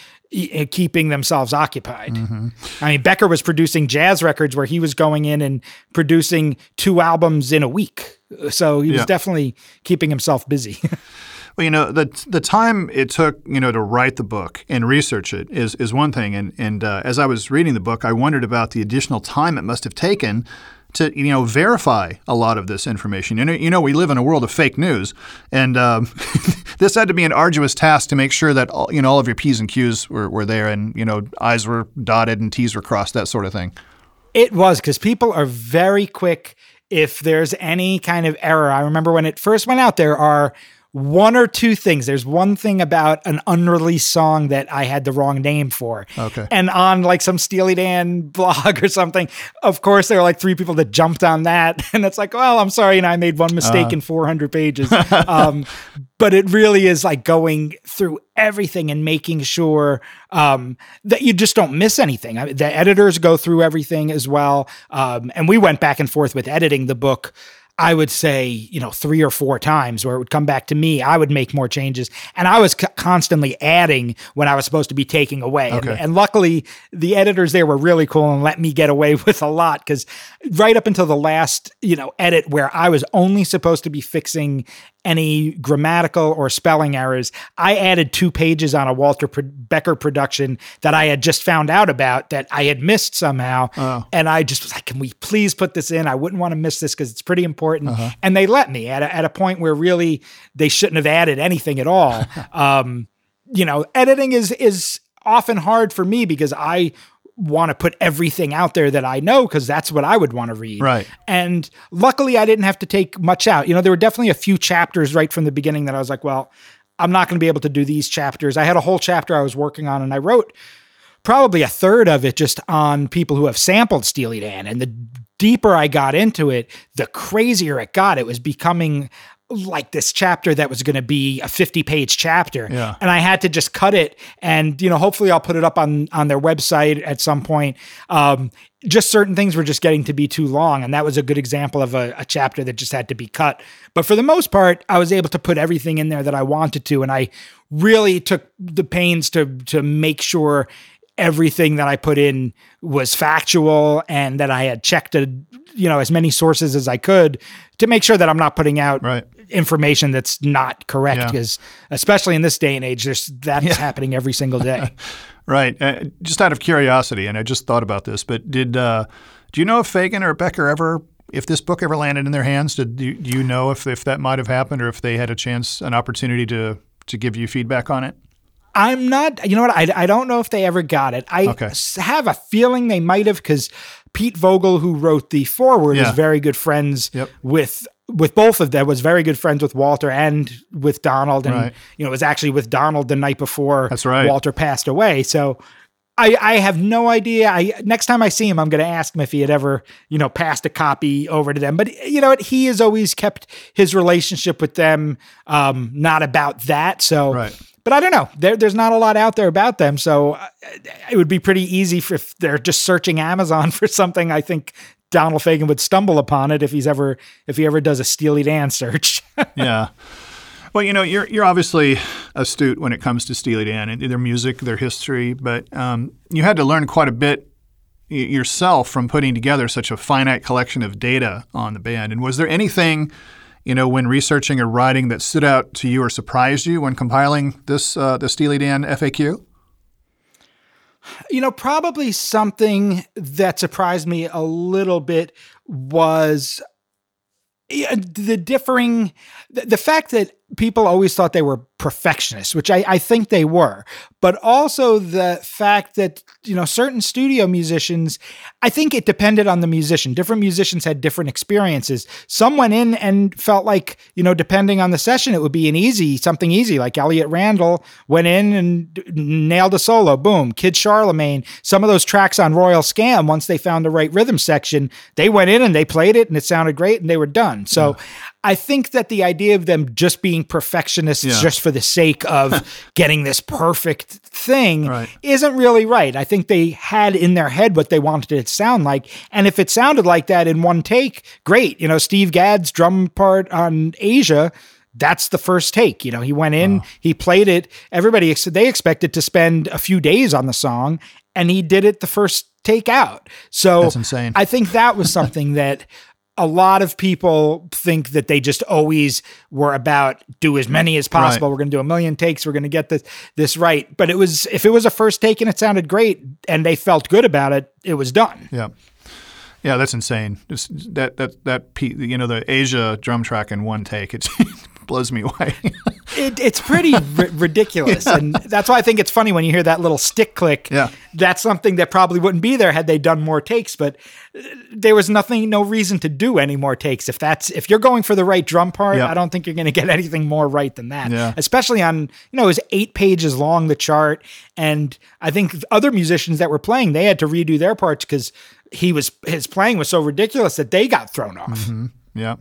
keeping themselves occupied. Mm-hmm. I mean, Becker was producing jazz records where he was going in and producing two albums in a week. So he was yeah. definitely keeping himself busy. [laughs] well, you know, the the time it took, you know, to write the book and research it is is one thing. And and uh, as I was reading the book, I wondered about the additional time it must have taken to you know verify a lot of this information. You know, you know we live in a world of fake news, and um, [laughs] this had to be an arduous task to make sure that all, you know all of your p's and q's were, were there, and you know i's were dotted and t's were crossed, that sort of thing. It was because people are very quick if there's any kind of error. I remember when it first went out, there are one or two things. There's one thing about an unreleased song that I had the wrong name for. Okay. And on like some Steely Dan [laughs] blog or something, of course, there are like three people that jumped on that. [laughs] And it's like, well, I'm sorry. And I made one mistake uh. in 400 pages. [laughs] um, but it really is like going through everything and making sure um, that you just don't miss anything. I mean, the editors go through everything as well. Um, and we went back and forth with editing the book I would say, you know, three or four times where it would come back to me. I would make more changes. And I was c- constantly adding when I was supposed to be taking away. Okay. And, and, luckily, the editors there were really cool and let me get away [laughs] with a lot because right up until the last, you know, edit where I was only supposed to be fixing any grammatical or spelling errors. I added two pages on a Walter Becker production that I had just found out about that I had missed somehow. Oh. And I just was like, can we please put this in? I wouldn't want to miss this because it's pretty important. Uh-huh. And they let me at a, at a point where really they shouldn't have added anything at all. [laughs] um, you know, editing is is often hard for me because I want to put everything out there that I know because that's what I would want to read. Right. And luckily, I didn't have to take much out. You know, there were definitely a few chapters right from the beginning that I was like, well, I'm not going to be able to do these chapters. I had a whole chapter I was working on, and I wrote probably a third of it just on people who have sampled Steely Dan. And the deeper I got into it, the crazier it got. It was becoming like this chapter that was going to be a 50 page chapter. Yeah. and i had to just cut it and you know hopefully i'll put it up on on their website at some point. Um, just certain things were just getting to be too long and that was a good example of a, a, chapter that just had to be cut. But for the most part i was able to put everything in there that i wanted to and i really took the pains to to make sure everything that i put in was factual and that i had checked a, you know as many sources as i could to make sure that i'm not putting out right information that's not correct because yeah. especially in this day and age there's that's yeah. happening every single day [laughs] right uh, just out of curiosity and i just thought about this but did uh, do you know if fagen or becker ever if this book ever landed in their hands did do, do you know if, if that might have happened or if they had a chance an opportunity to to give you feedback on it I'm not, you know what? I, I don't know if they ever got it. I okay. have a feeling they might have because Pete Vogel, who wrote the foreword, yeah. is very good friends yep. with with both of them was very good friends with Walter and with Donald and right. you know was actually with Donald the night before That's right. Walter passed away so I, I have no idea. I next time I see him, I'm going to ask him if he had ever, you know, passed a copy over to them. But you know what? He has always kept his relationship with them um, not about that. So, right. but I don't know. There, there's not a lot out there about them. So uh, it would be pretty easy for, if they're just searching Amazon [laughs] for something. I think Donald Fagen would stumble upon it if he's ever if he ever does a Steely Dan search. [laughs] yeah. Well, you know, you're you're obviously astute when it comes to Steely Dan and their music, their history, but um, you had to learn quite a bit yourself from putting together such a finite collection of data on the band. And was there anything, you know, when researching or writing that stood out to you or surprised you when compiling this uh, the Steely Dan FAQ? You know, probably something that surprised me a little bit was the differing the, fact that people always thought they were perfectionists, which I, I think they were, but also the fact that, you know, certain studio musicians, I think it depended on the musician. Different musicians had different experiences. Some went in and felt like, you know, depending on the session, it would be an easy, something easy. Like Elliott Randall went in and nailed a solo, boom. Kid Charlemagne, some of those tracks on Royal Scam, once they found the right rhythm section, they went in and they played it and it sounded great and they were done. So yeah. I think that the idea of them just being perfectionists yeah. just for the sake of [laughs] getting this perfect thing right. isn't really right. I think they had in their head what they wanted it to sound like. And if it sounded like that in one take, great. You know, Steve Gadd's drum part on Aja that's the first take. You know, he went in, wow. he played it. Everybody they expected to spend a few days on the song, and he did it the first take out. So that's insane. I think that was something that [laughs] a lot of people think that they just always were about do as many as possible. Right. We're going to do a million takes. We're going to get this this right. But it was if it was a first take and it sounded great and they felt good about it, it was done. Yeah. Yeah, that's insane. Just that that that you know the Aja drum track in one take. It's [laughs] blows me away. [laughs] it, it's pretty r- ridiculous, [laughs] yeah. and that's why I think it's funny when you hear that little stick click. Yeah, that's something that probably wouldn't be there had they done more takes. But uh, there was nothing, no reason to do any more takes. If that's if you're going for the right drum part, yeah. I don't think you're going to get [laughs] anything more right than that. Yeah. especially on you know it was eight pages long the chart, and I think other musicians that were playing they had to redo their parts because he was his playing was so ridiculous that they got thrown off. Mm-hmm. Yeah.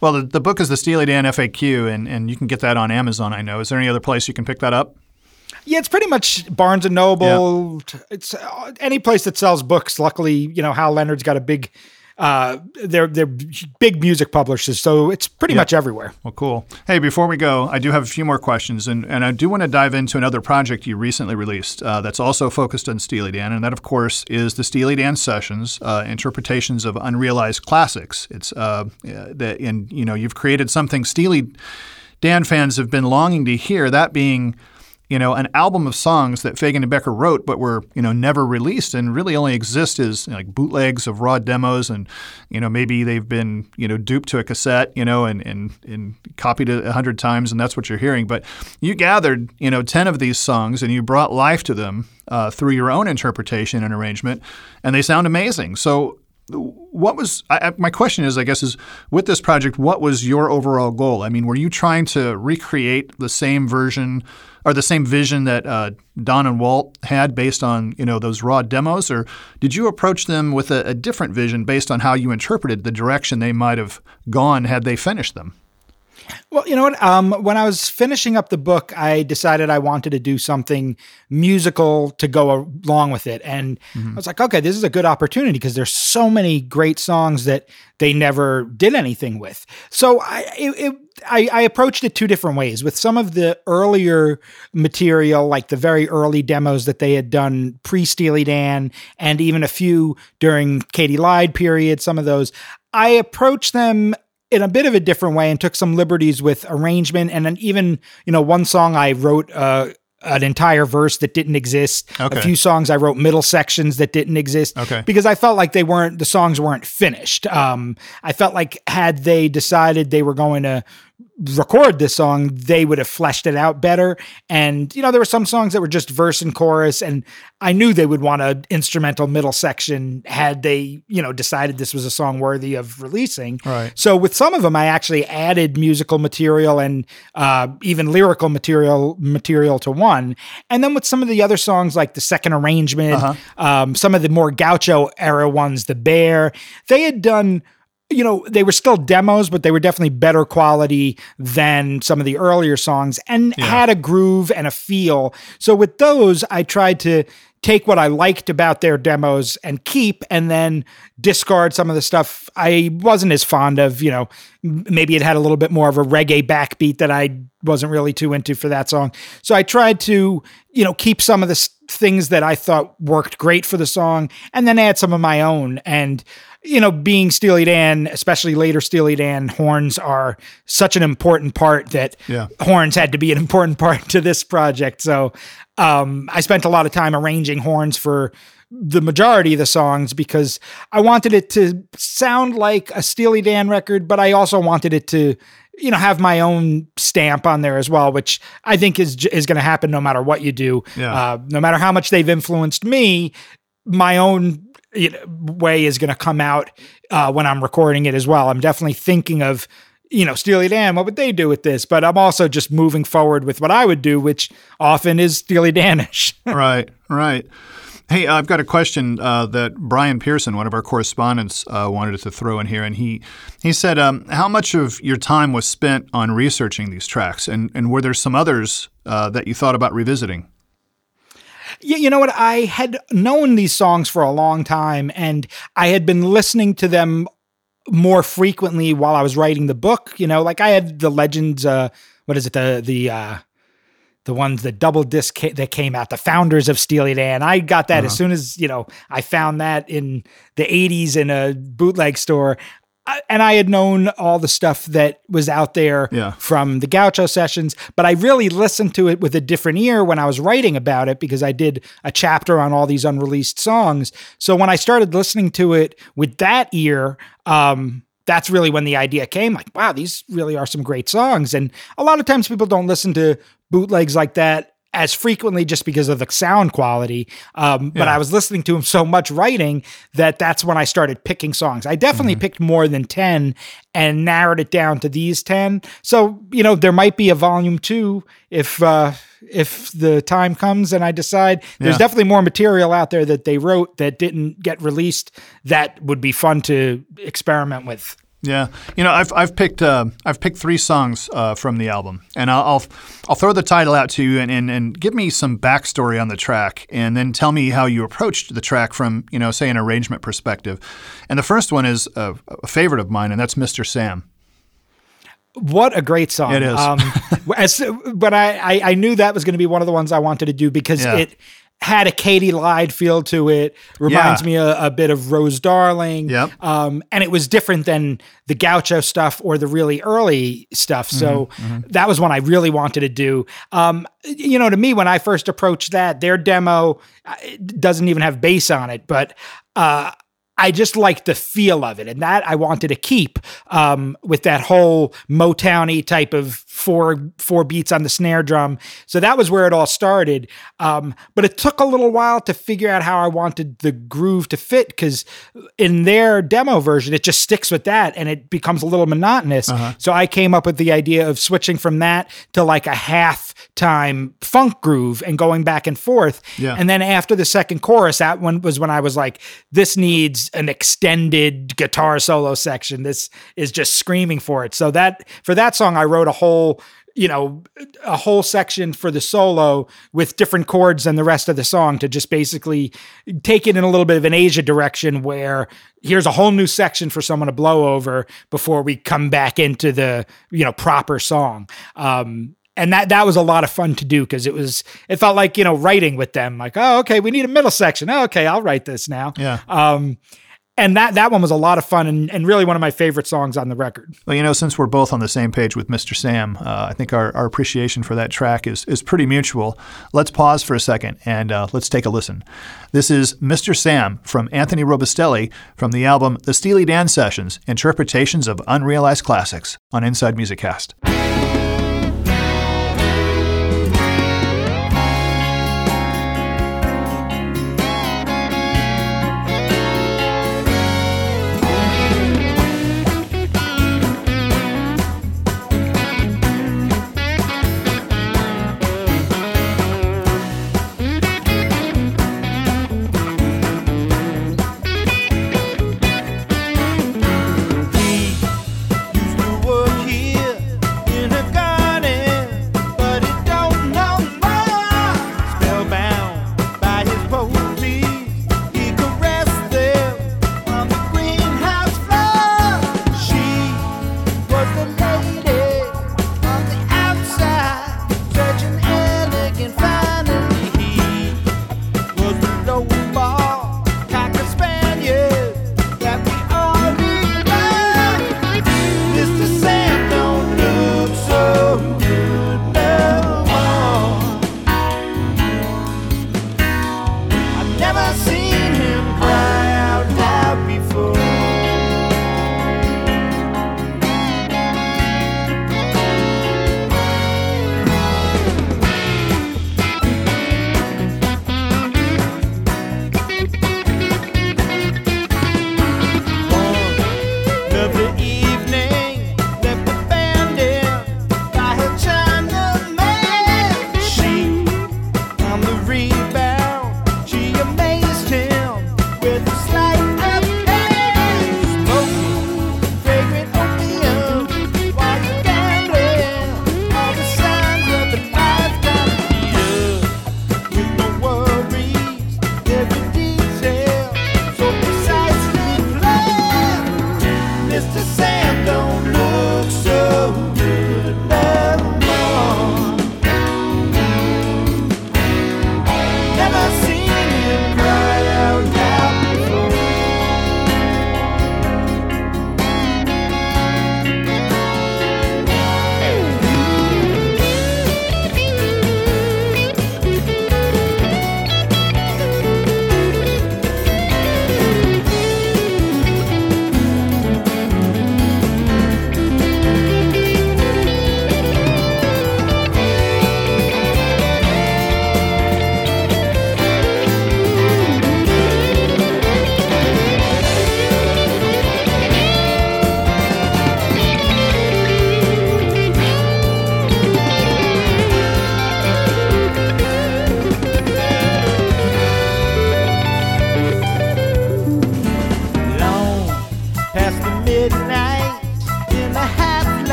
Well, the, the book is the Steely Dan FAQ, and, and you can get that on Amazon, I know. Is there any other place you can pick that up? Yeah, it's pretty much Barnes and Noble. Yeah. It's uh, any place that sells books. Luckily, you know, Hal Leonard's got a big uh, they're they're big music publishers, so it's pretty yep. much everywhere. Well, cool. Hey, before we go, I do have a few more questions, and, and I do want to dive into another project you recently released uh, that's also focused on Steely Dan, and that, of course, is the Steely Dan Sessions, uh, interpretations of unrealized classics. It's uh, that, and you know, you've created something Steely Dan fans have been longing to hear. That being you know, an album of songs that Fagen and Becker wrote but were, you know, never released and really only exist as you know, like bootlegs of raw demos and, you know, maybe they've been, you know, duped to a cassette, you know, and, and, and copied it a hundred times and that's what you're hearing. But you gathered, you know, 10 of these songs and you brought life to them uh, through your own interpretation and arrangement and they sound amazing. So what was I, my question is i guess is with this project what was your overall goal i mean were you trying to recreate the same version or the same vision that uh, Don and Walt had based on you know those raw demos, or did you approach them with a, a different vision based on how you interpreted the direction they might have gone had they finished them? Well, you know what? Um, when I was finishing up the book, I decided I wanted to do something musical to go along with it, and mm-hmm. I was like, okay, this is a good opportunity because there's so many great songs that they never did anything with. So I, it, it I, I, approached it two different ways. With some of the earlier material, like the very early demos that they had done pre Steely Dan, and even a few during Katy Lied period, some of those, I approached them in a bit of a different way and took some liberties with arrangement. And then even, you know, one song I wrote, uh, an entire verse that didn't exist. Okay. A few songs I wrote middle sections that didn't exist. Okay. Because I felt like they weren't the songs weren't finished. Um, I felt like had they decided they were going to record this song, they would have fleshed it out better. And, you know, there were some songs that were just verse and chorus, and I knew they would want an instrumental middle section had they, you know, decided this was a song worthy of releasing. Right. So with some of them, I actually added musical material and uh, even lyrical material material to one. And then with some of the other songs, like the second arrangement, uh-huh. um, some of the more gaucho era ones, the bear, they had done you know, they were still demos, but they were definitely better quality than some of the earlier songs and yeah. had a groove and a feel. So with those, I tried to take what I liked about their demos and keep, and then discard some of the stuff I wasn't as fond of. You know, maybe it had a little bit more of a reggae backbeat that I wasn't really too into for that song. So I tried to, you know, keep some of the things that I thought worked great for the song and then add some of my own. And you know, being Steely Dan, especially later Steely Dan, horns are such an important part that yeah. horns had to be an [laughs] important part to this project. So um, I spent a lot of time arranging horns for the majority of the songs because I wanted it to sound like a Steely Dan record, but I also wanted it to you know have my own stamp on there as well which i think is is going to happen no matter what you do Yeah. uh, no matter how much they've influenced me my own you know, way is going to come out uh, when i'm recording it as well i'm definitely thinking of you know steely dan what would they do with this but i'm also just moving forward with what i would do which often is steely danish [laughs] right, right. Hey, I've got a question uh, that Brian Pearson, one of our correspondents, uh, wanted to throw in here, and he he said, um, "How much of your time was spent on researching these tracks, and and were there some others uh, that you thought about revisiting?" Yeah, you know what? I had known these songs for a long time and I had been listening to them more frequently while I was writing the book. You know, like I had the legends, uh, what is it, the the uh the ones the double disc ca- that came out, the founders of Steely Dan. I got that as soon as, you know, I found that in the 80s in a bootleg store. I- And I had known all the stuff that was out there Yeah. from the Gaucho sessions, but I really listened to it with a different ear when I was writing about it because I did a chapter on all these unreleased songs. So when I started listening to it with that ear, um, that's really when the idea came like, wow, these really are some great songs. And a lot of times people don't listen to bootlegs like that as frequently just because of the sound quality. Um, But Yeah. I was listening to him so much writing that that's when I started picking songs. I definitely picked more than 10 and narrowed it down to these 10. So, you know, there might be a volume two if, uh, if the time comes and I decide there's Yeah. definitely more material out there that they wrote that didn't get released that would be fun to experiment with. Yeah, you know, I've I've picked uh, I've picked three songs uh, from the album, and I'll, I'll I'll throw the title out to you, and, and and give me some backstory on the track, and then tell me how you approached the track from you know say an arrangement perspective. And the first one is a, a favorite of mine, and that's Mr. Sam. What a great song! It is. Um, [laughs] as, but I, I I knew that was going to be one of the ones I wanted to do because Yeah. it had a Katy Lied feel to it. Reminds Yeah. me a, a bit of Rose Darling. Yep. Um, and it was different than the Gaucho stuff or the really early stuff. So Mm-hmm, that was one I really wanted to do. Um, you know, to me, when I first approached that, their demo uh, doesn't even have bass on it, but uh, I just liked the feel of it, and that I wanted to keep um, with that whole Motowny type of four four beats on the snare drum. So that was where it all started. Um, but it took a little while to figure out how I wanted the groove to fit because in their demo version, it just sticks with that, and it becomes a little monotonous. So I came up with the idea of switching from that to like a half time funk groove and going back and forth. Yeah. And then after the second chorus, that one was when I was like, this needs an extended guitar solo section. This is just screaming for it. So that for that song, I wrote a whole, you know, a whole section for the solo with different chords than the rest of the song to just basically take it in a little bit of an Aja direction where here's a whole new section for someone to blow over before we come back into the, you know, proper song. Um, and that that was a lot of fun to do because it was it felt like you know writing with them like oh okay we need a middle section oh, okay I'll write this now Yeah. um and that that one was a lot of fun and, and really one of my favorite songs on the record Well, you know, since we're both on the same page with Mr. Sam, uh, I think our, our appreciation for that track is, is pretty mutual. Let's pause for a second and uh, let's take a listen. This is Mr. Sam from Anthony Robustelli from the album The Steely Dan Sessions Interpretations of Unrealized Classics on Inside Music Cast.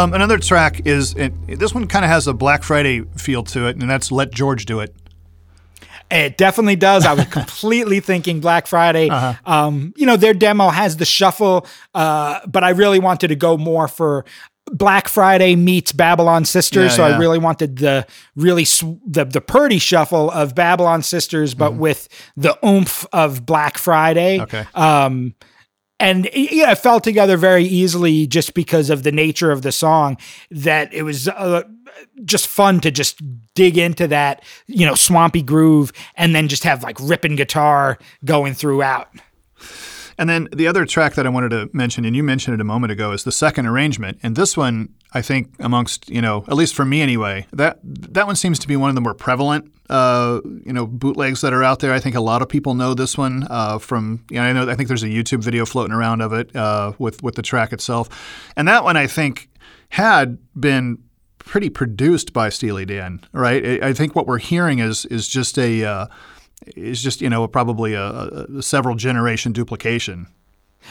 Um, another track is it, this one kind of has a Black Friday feel to it, and that's "Let George Do It." It definitely does. I was [laughs] completely thinking Black Friday. Uh-huh. Um, you know, their demo has the shuffle, uh, but I really wanted to go more for Black Friday meets Babylon Sisters. Yeah, so yeah. I really wanted the really sw- the the Purdie shuffle of Babylon Sisters, but mm-hmm. with the oomph of Black Friday. Okay. Um, and yeah, it fell together very easily just because of the nature of the song. That it was uh, just fun to just dig into that, you know, swampy groove, and then just have like ripping guitar going throughout. And then the other track that I wanted to mention, and you mentioned it a moment ago, is the second arrangement. And this one, I think, amongst you know, at least for me anyway, that that one seems to be one of the more prevalent, uh, you know, bootlegs that are out there. I think a lot of people know this one uh, from. You know, I know I think there's a YouTube video floating around of it uh, with with the track itself, and that one I think had been pretty produced by Steely Dan, right? I think what we're hearing is is just a uh, is just you know probably a, a several generation duplication.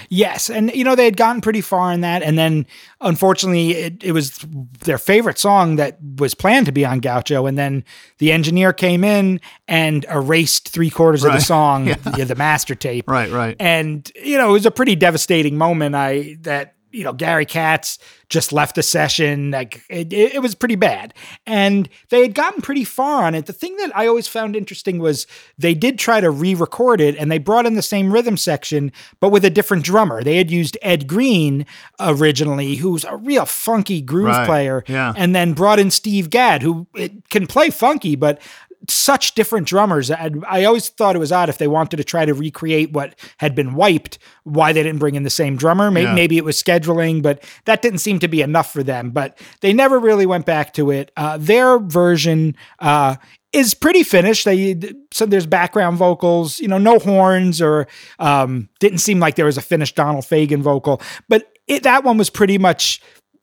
Yes, and you know they had gotten pretty far in that, and then unfortunately it, it was their favorite song that was planned to be on Gaucho, and then the engineer came in and erased three quarters right. of the [laughs] song, yeah. the, the master tape. Right, right. And you know it was a pretty devastating moment. I that you know, Gary Katz just left the session. Like it, it, was pretty bad. And they had gotten pretty far on it. The thing that I always found interesting was they did try to re record it and they brought in the same rhythm section, but with a different drummer. They had used Ed Greene originally, who's a real funky groove right. player, yeah. and then brought in Steve Gadd, who can play funky, but such different drummers. I, I, always thought it was odd if they wanted to try to recreate what had been wiped, why they didn't bring in the same drummer. Maybe, yeah. maybe it was scheduling, but that didn't seem to be enough for them. But they never really went back to it. Uh, their version uh, is pretty finished. They so there's background vocals, you know, no horns or um, didn't seem like there was a finished Donald Fagen vocal, but it, that one was pretty much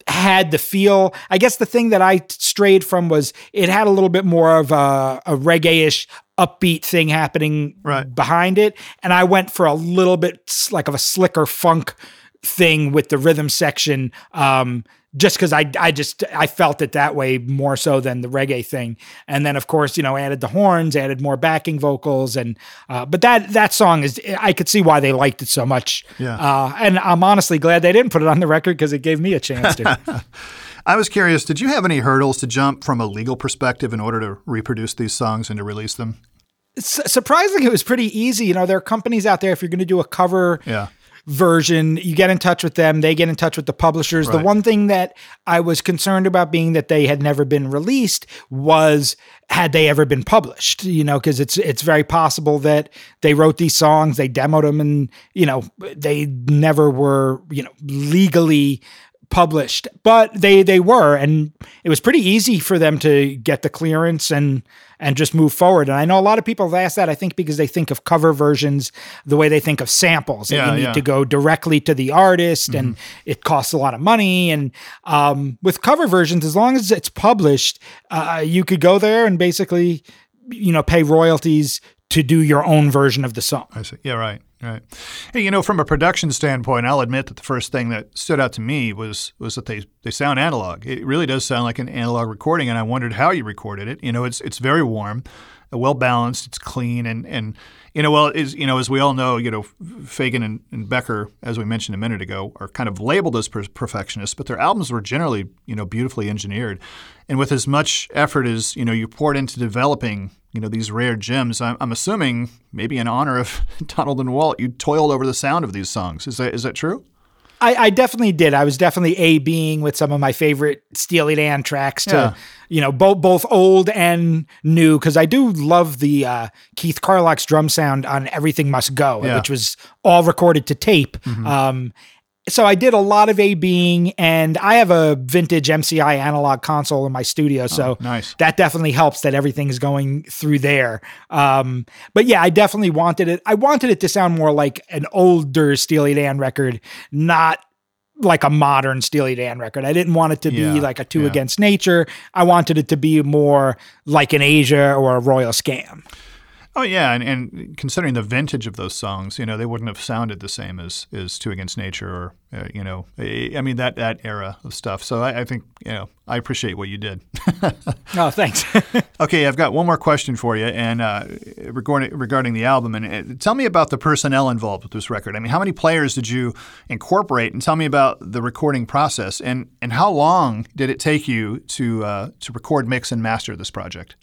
had the feel. I guess the thing that I strayed from was it had a little bit more of a, a reggae-ish upbeat thing happening right. behind it, and I went for a little bit like of a slicker funk thing with the rhythm section. Um, just because I I just I felt it that way more so than the reggae thing. And then of course you know added the horns, added more backing vocals, and uh, but that that song is I could see why they liked it so much. Yeah. Uh, and I'm honestly glad they didn't put it on the record because it gave me a chance to. [laughs] I was curious, did you have any hurdles to jump from a legal perspective in order to reproduce these songs and to release them? surprisingly, it was pretty easy. You know, there are companies out there, if you're going to do a cover Yeah. Version, you get in touch with them, they get in touch with the publishers. The one thing that I was concerned about being that they had never been released was had they ever been published, you know, because it's it's very possible that they wrote these songs, they demoed them and, you know, they never were, you know, legally published but they they were and it was pretty easy for them to get the clearance and and just move forward. And i know a lot of people have asked that i think because they think of cover versions the way they think of samples Yeah, you need yeah. to go directly to the artist and it costs a lot of money. And um, with cover versions as long as it's published uh, you could go there and basically you know pay royalties to do your own version of the song I see. Yeah, right, right. Hey, you know, from a production standpoint, I'll admit that the first thing that stood out to me was was that they they sound analog. It really does sound like an analog recording, and I wondered how you recorded it. You know, it's it's very warm, well balanced, it's clean, and and you know, well, is you know, as we all know, you know, Fagen and, and Becker, as we mentioned a minute ago, are kind of labeled as per- perfectionists, but their albums were generally you know beautifully engineered, and with as much effort as you know you poured into developing you know these rare gems. I'm, I'm assuming maybe in honor of [laughs] Donald and Walt, you toiled over the sound of these songs. Is that is that true? I, I definitely did. I was definitely a being with some of my favorite Steely Dan tracks to, Yeah. you know, both both old and new because I do love the uh, Keith Carlock's drum sound on "Everything Must Go," Yeah. which was all recorded to tape. Um, so I did a lot of a being, and I have a vintage MCI analog console in my studio, so nice. that definitely helps that everything's going through there. Um, but yeah, I definitely wanted it. I wanted it to sound more like an older Steely Dan record, not like a modern Steely Dan record. I didn't want it to Yeah, be like a Two yeah. Against Nature. I wanted it to be more like an Aja or a Royal Scam. Oh yeah, and, and considering the vintage of those songs, you know, they wouldn't have sounded the same as as Two Against Nature or uh, you know, I mean that that era of stuff. So I, I think you know I appreciate what you did. [laughs] Oh, thanks. [laughs] Okay, I've got one more question for you, and uh, regarding regarding the album, and uh, tell me about the personnel involved with this record. I mean, how many players did you incorporate, and tell me about the recording process, and and how long did it take you to uh, to record, mix, and master this project?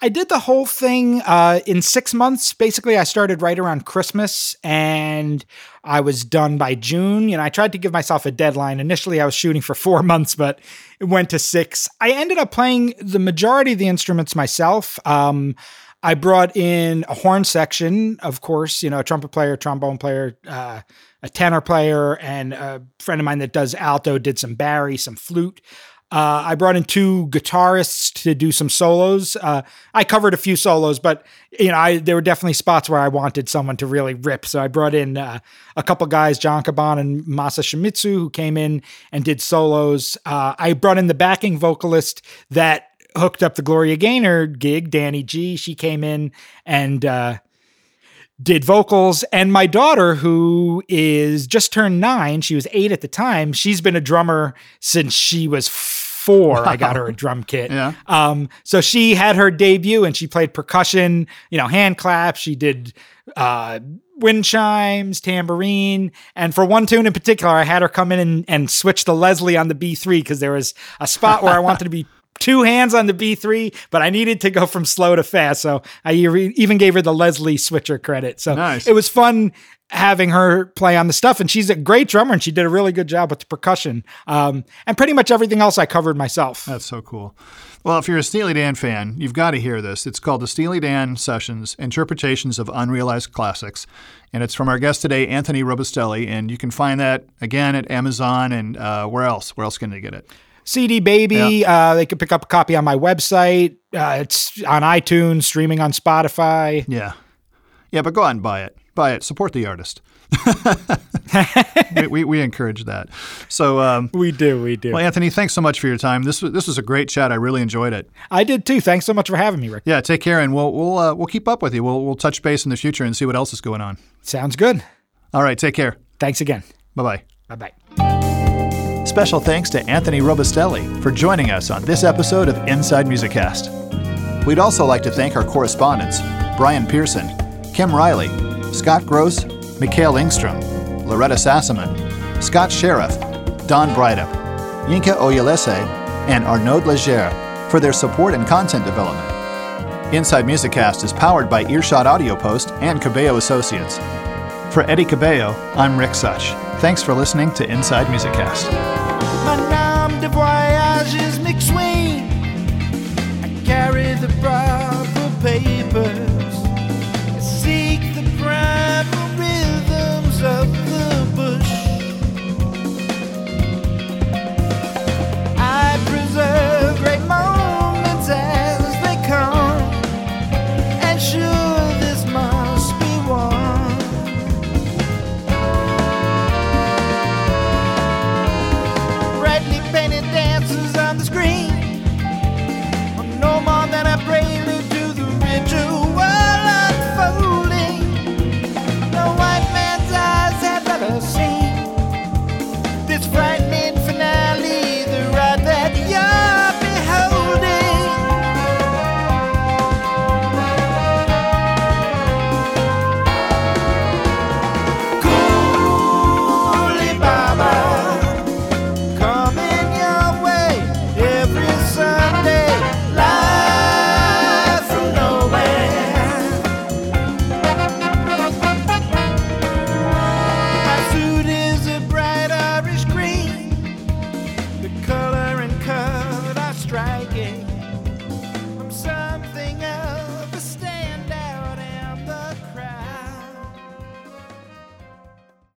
I did the whole thing uh, in six months. Basically, I started right around Christmas and I was done by June. You know, I tried to give myself a deadline. Initially, I was shooting for four [laughs] months, but it went to six. I ended up playing the majority of the instruments myself. Um, I brought in a horn section, of course, you know, a trumpet player, trombone player, uh, a tenor player, and a friend of mine that does alto did some Barry, some flute. Uh, I brought in two guitarists to do some solos. Uh, I covered a few solos, but you know, I there were definitely spots where I wanted someone to really rip. So I brought in uh, a couple guys, John Caban and Masa Shimizu, who came in and did solos. Uh, I brought in the backing vocalist that hooked up the Gloria Gaynor gig, Danny G. She came in and uh, did vocals and my daughter who is just turned nine she was eight at the time she's been a drummer since she was four i got [laughs] her a drum kit Yeah. um so she had her debut and she played percussion you know hand claps she did uh wind chimes tambourine and for one tune in particular i had her come in and, and switch the leslie on the b3 because there was a spot where i wanted to be [laughs] two hands on the B3, but I needed to go from slow to fast. So I even gave her the Leslie switcher credit. So Nice. it was fun having her play on the stuff. And she's a great drummer and she did a really good job with the percussion. Um, and pretty much everything else I covered myself. That's so cool. Well, if you're a Steely Dan fan, you've got to hear this. It's called the Steely Dan Sessions Interpretations of Unrealized Classics. And it's from our guest today, Anthony Robustelli. And you can find that again at Amazon and uh, where else? Where else can they get it? CD Baby, uh, they could pick up a copy on my website. Uh, it's on iTunes, streaming on Spotify. Yeah. Yeah, but go out and buy it. Buy it. Support the artist. [laughs] we, we, we encourage that. So, um, We do, we do. well, Anthony, thanks so much for your time. This was, this was a great chat. I really enjoyed it. I did too. Thanks so much for having me, Rick. Yeah, take care, and we'll we'll uh, we'll keep up with you. We'll we'll touch base in the future and see what else is going on. Sounds good. All right, take care. Thanks again. Bye bye. Bye bye. Special thanks to Anthony Robustelli for joining us on this episode of Inside Musiccast. We'd also like to thank our correspondents Brian Pearson, Kim Riley, Scott Gross, Mikhail Ingstrom, Loretta Sassaman, Scott Sheriff, Don Breithaupt, Yinka Oyelese, and Arnaud Leger for their support and content development. Inside Musiccast is powered by Earshot Audio Post and Cabello Associates. For Eddie Cabello, I'm Rick Such. Thanks for listening to Inside Musiccast. My nom de voyage is McSween. I carry the proper paper.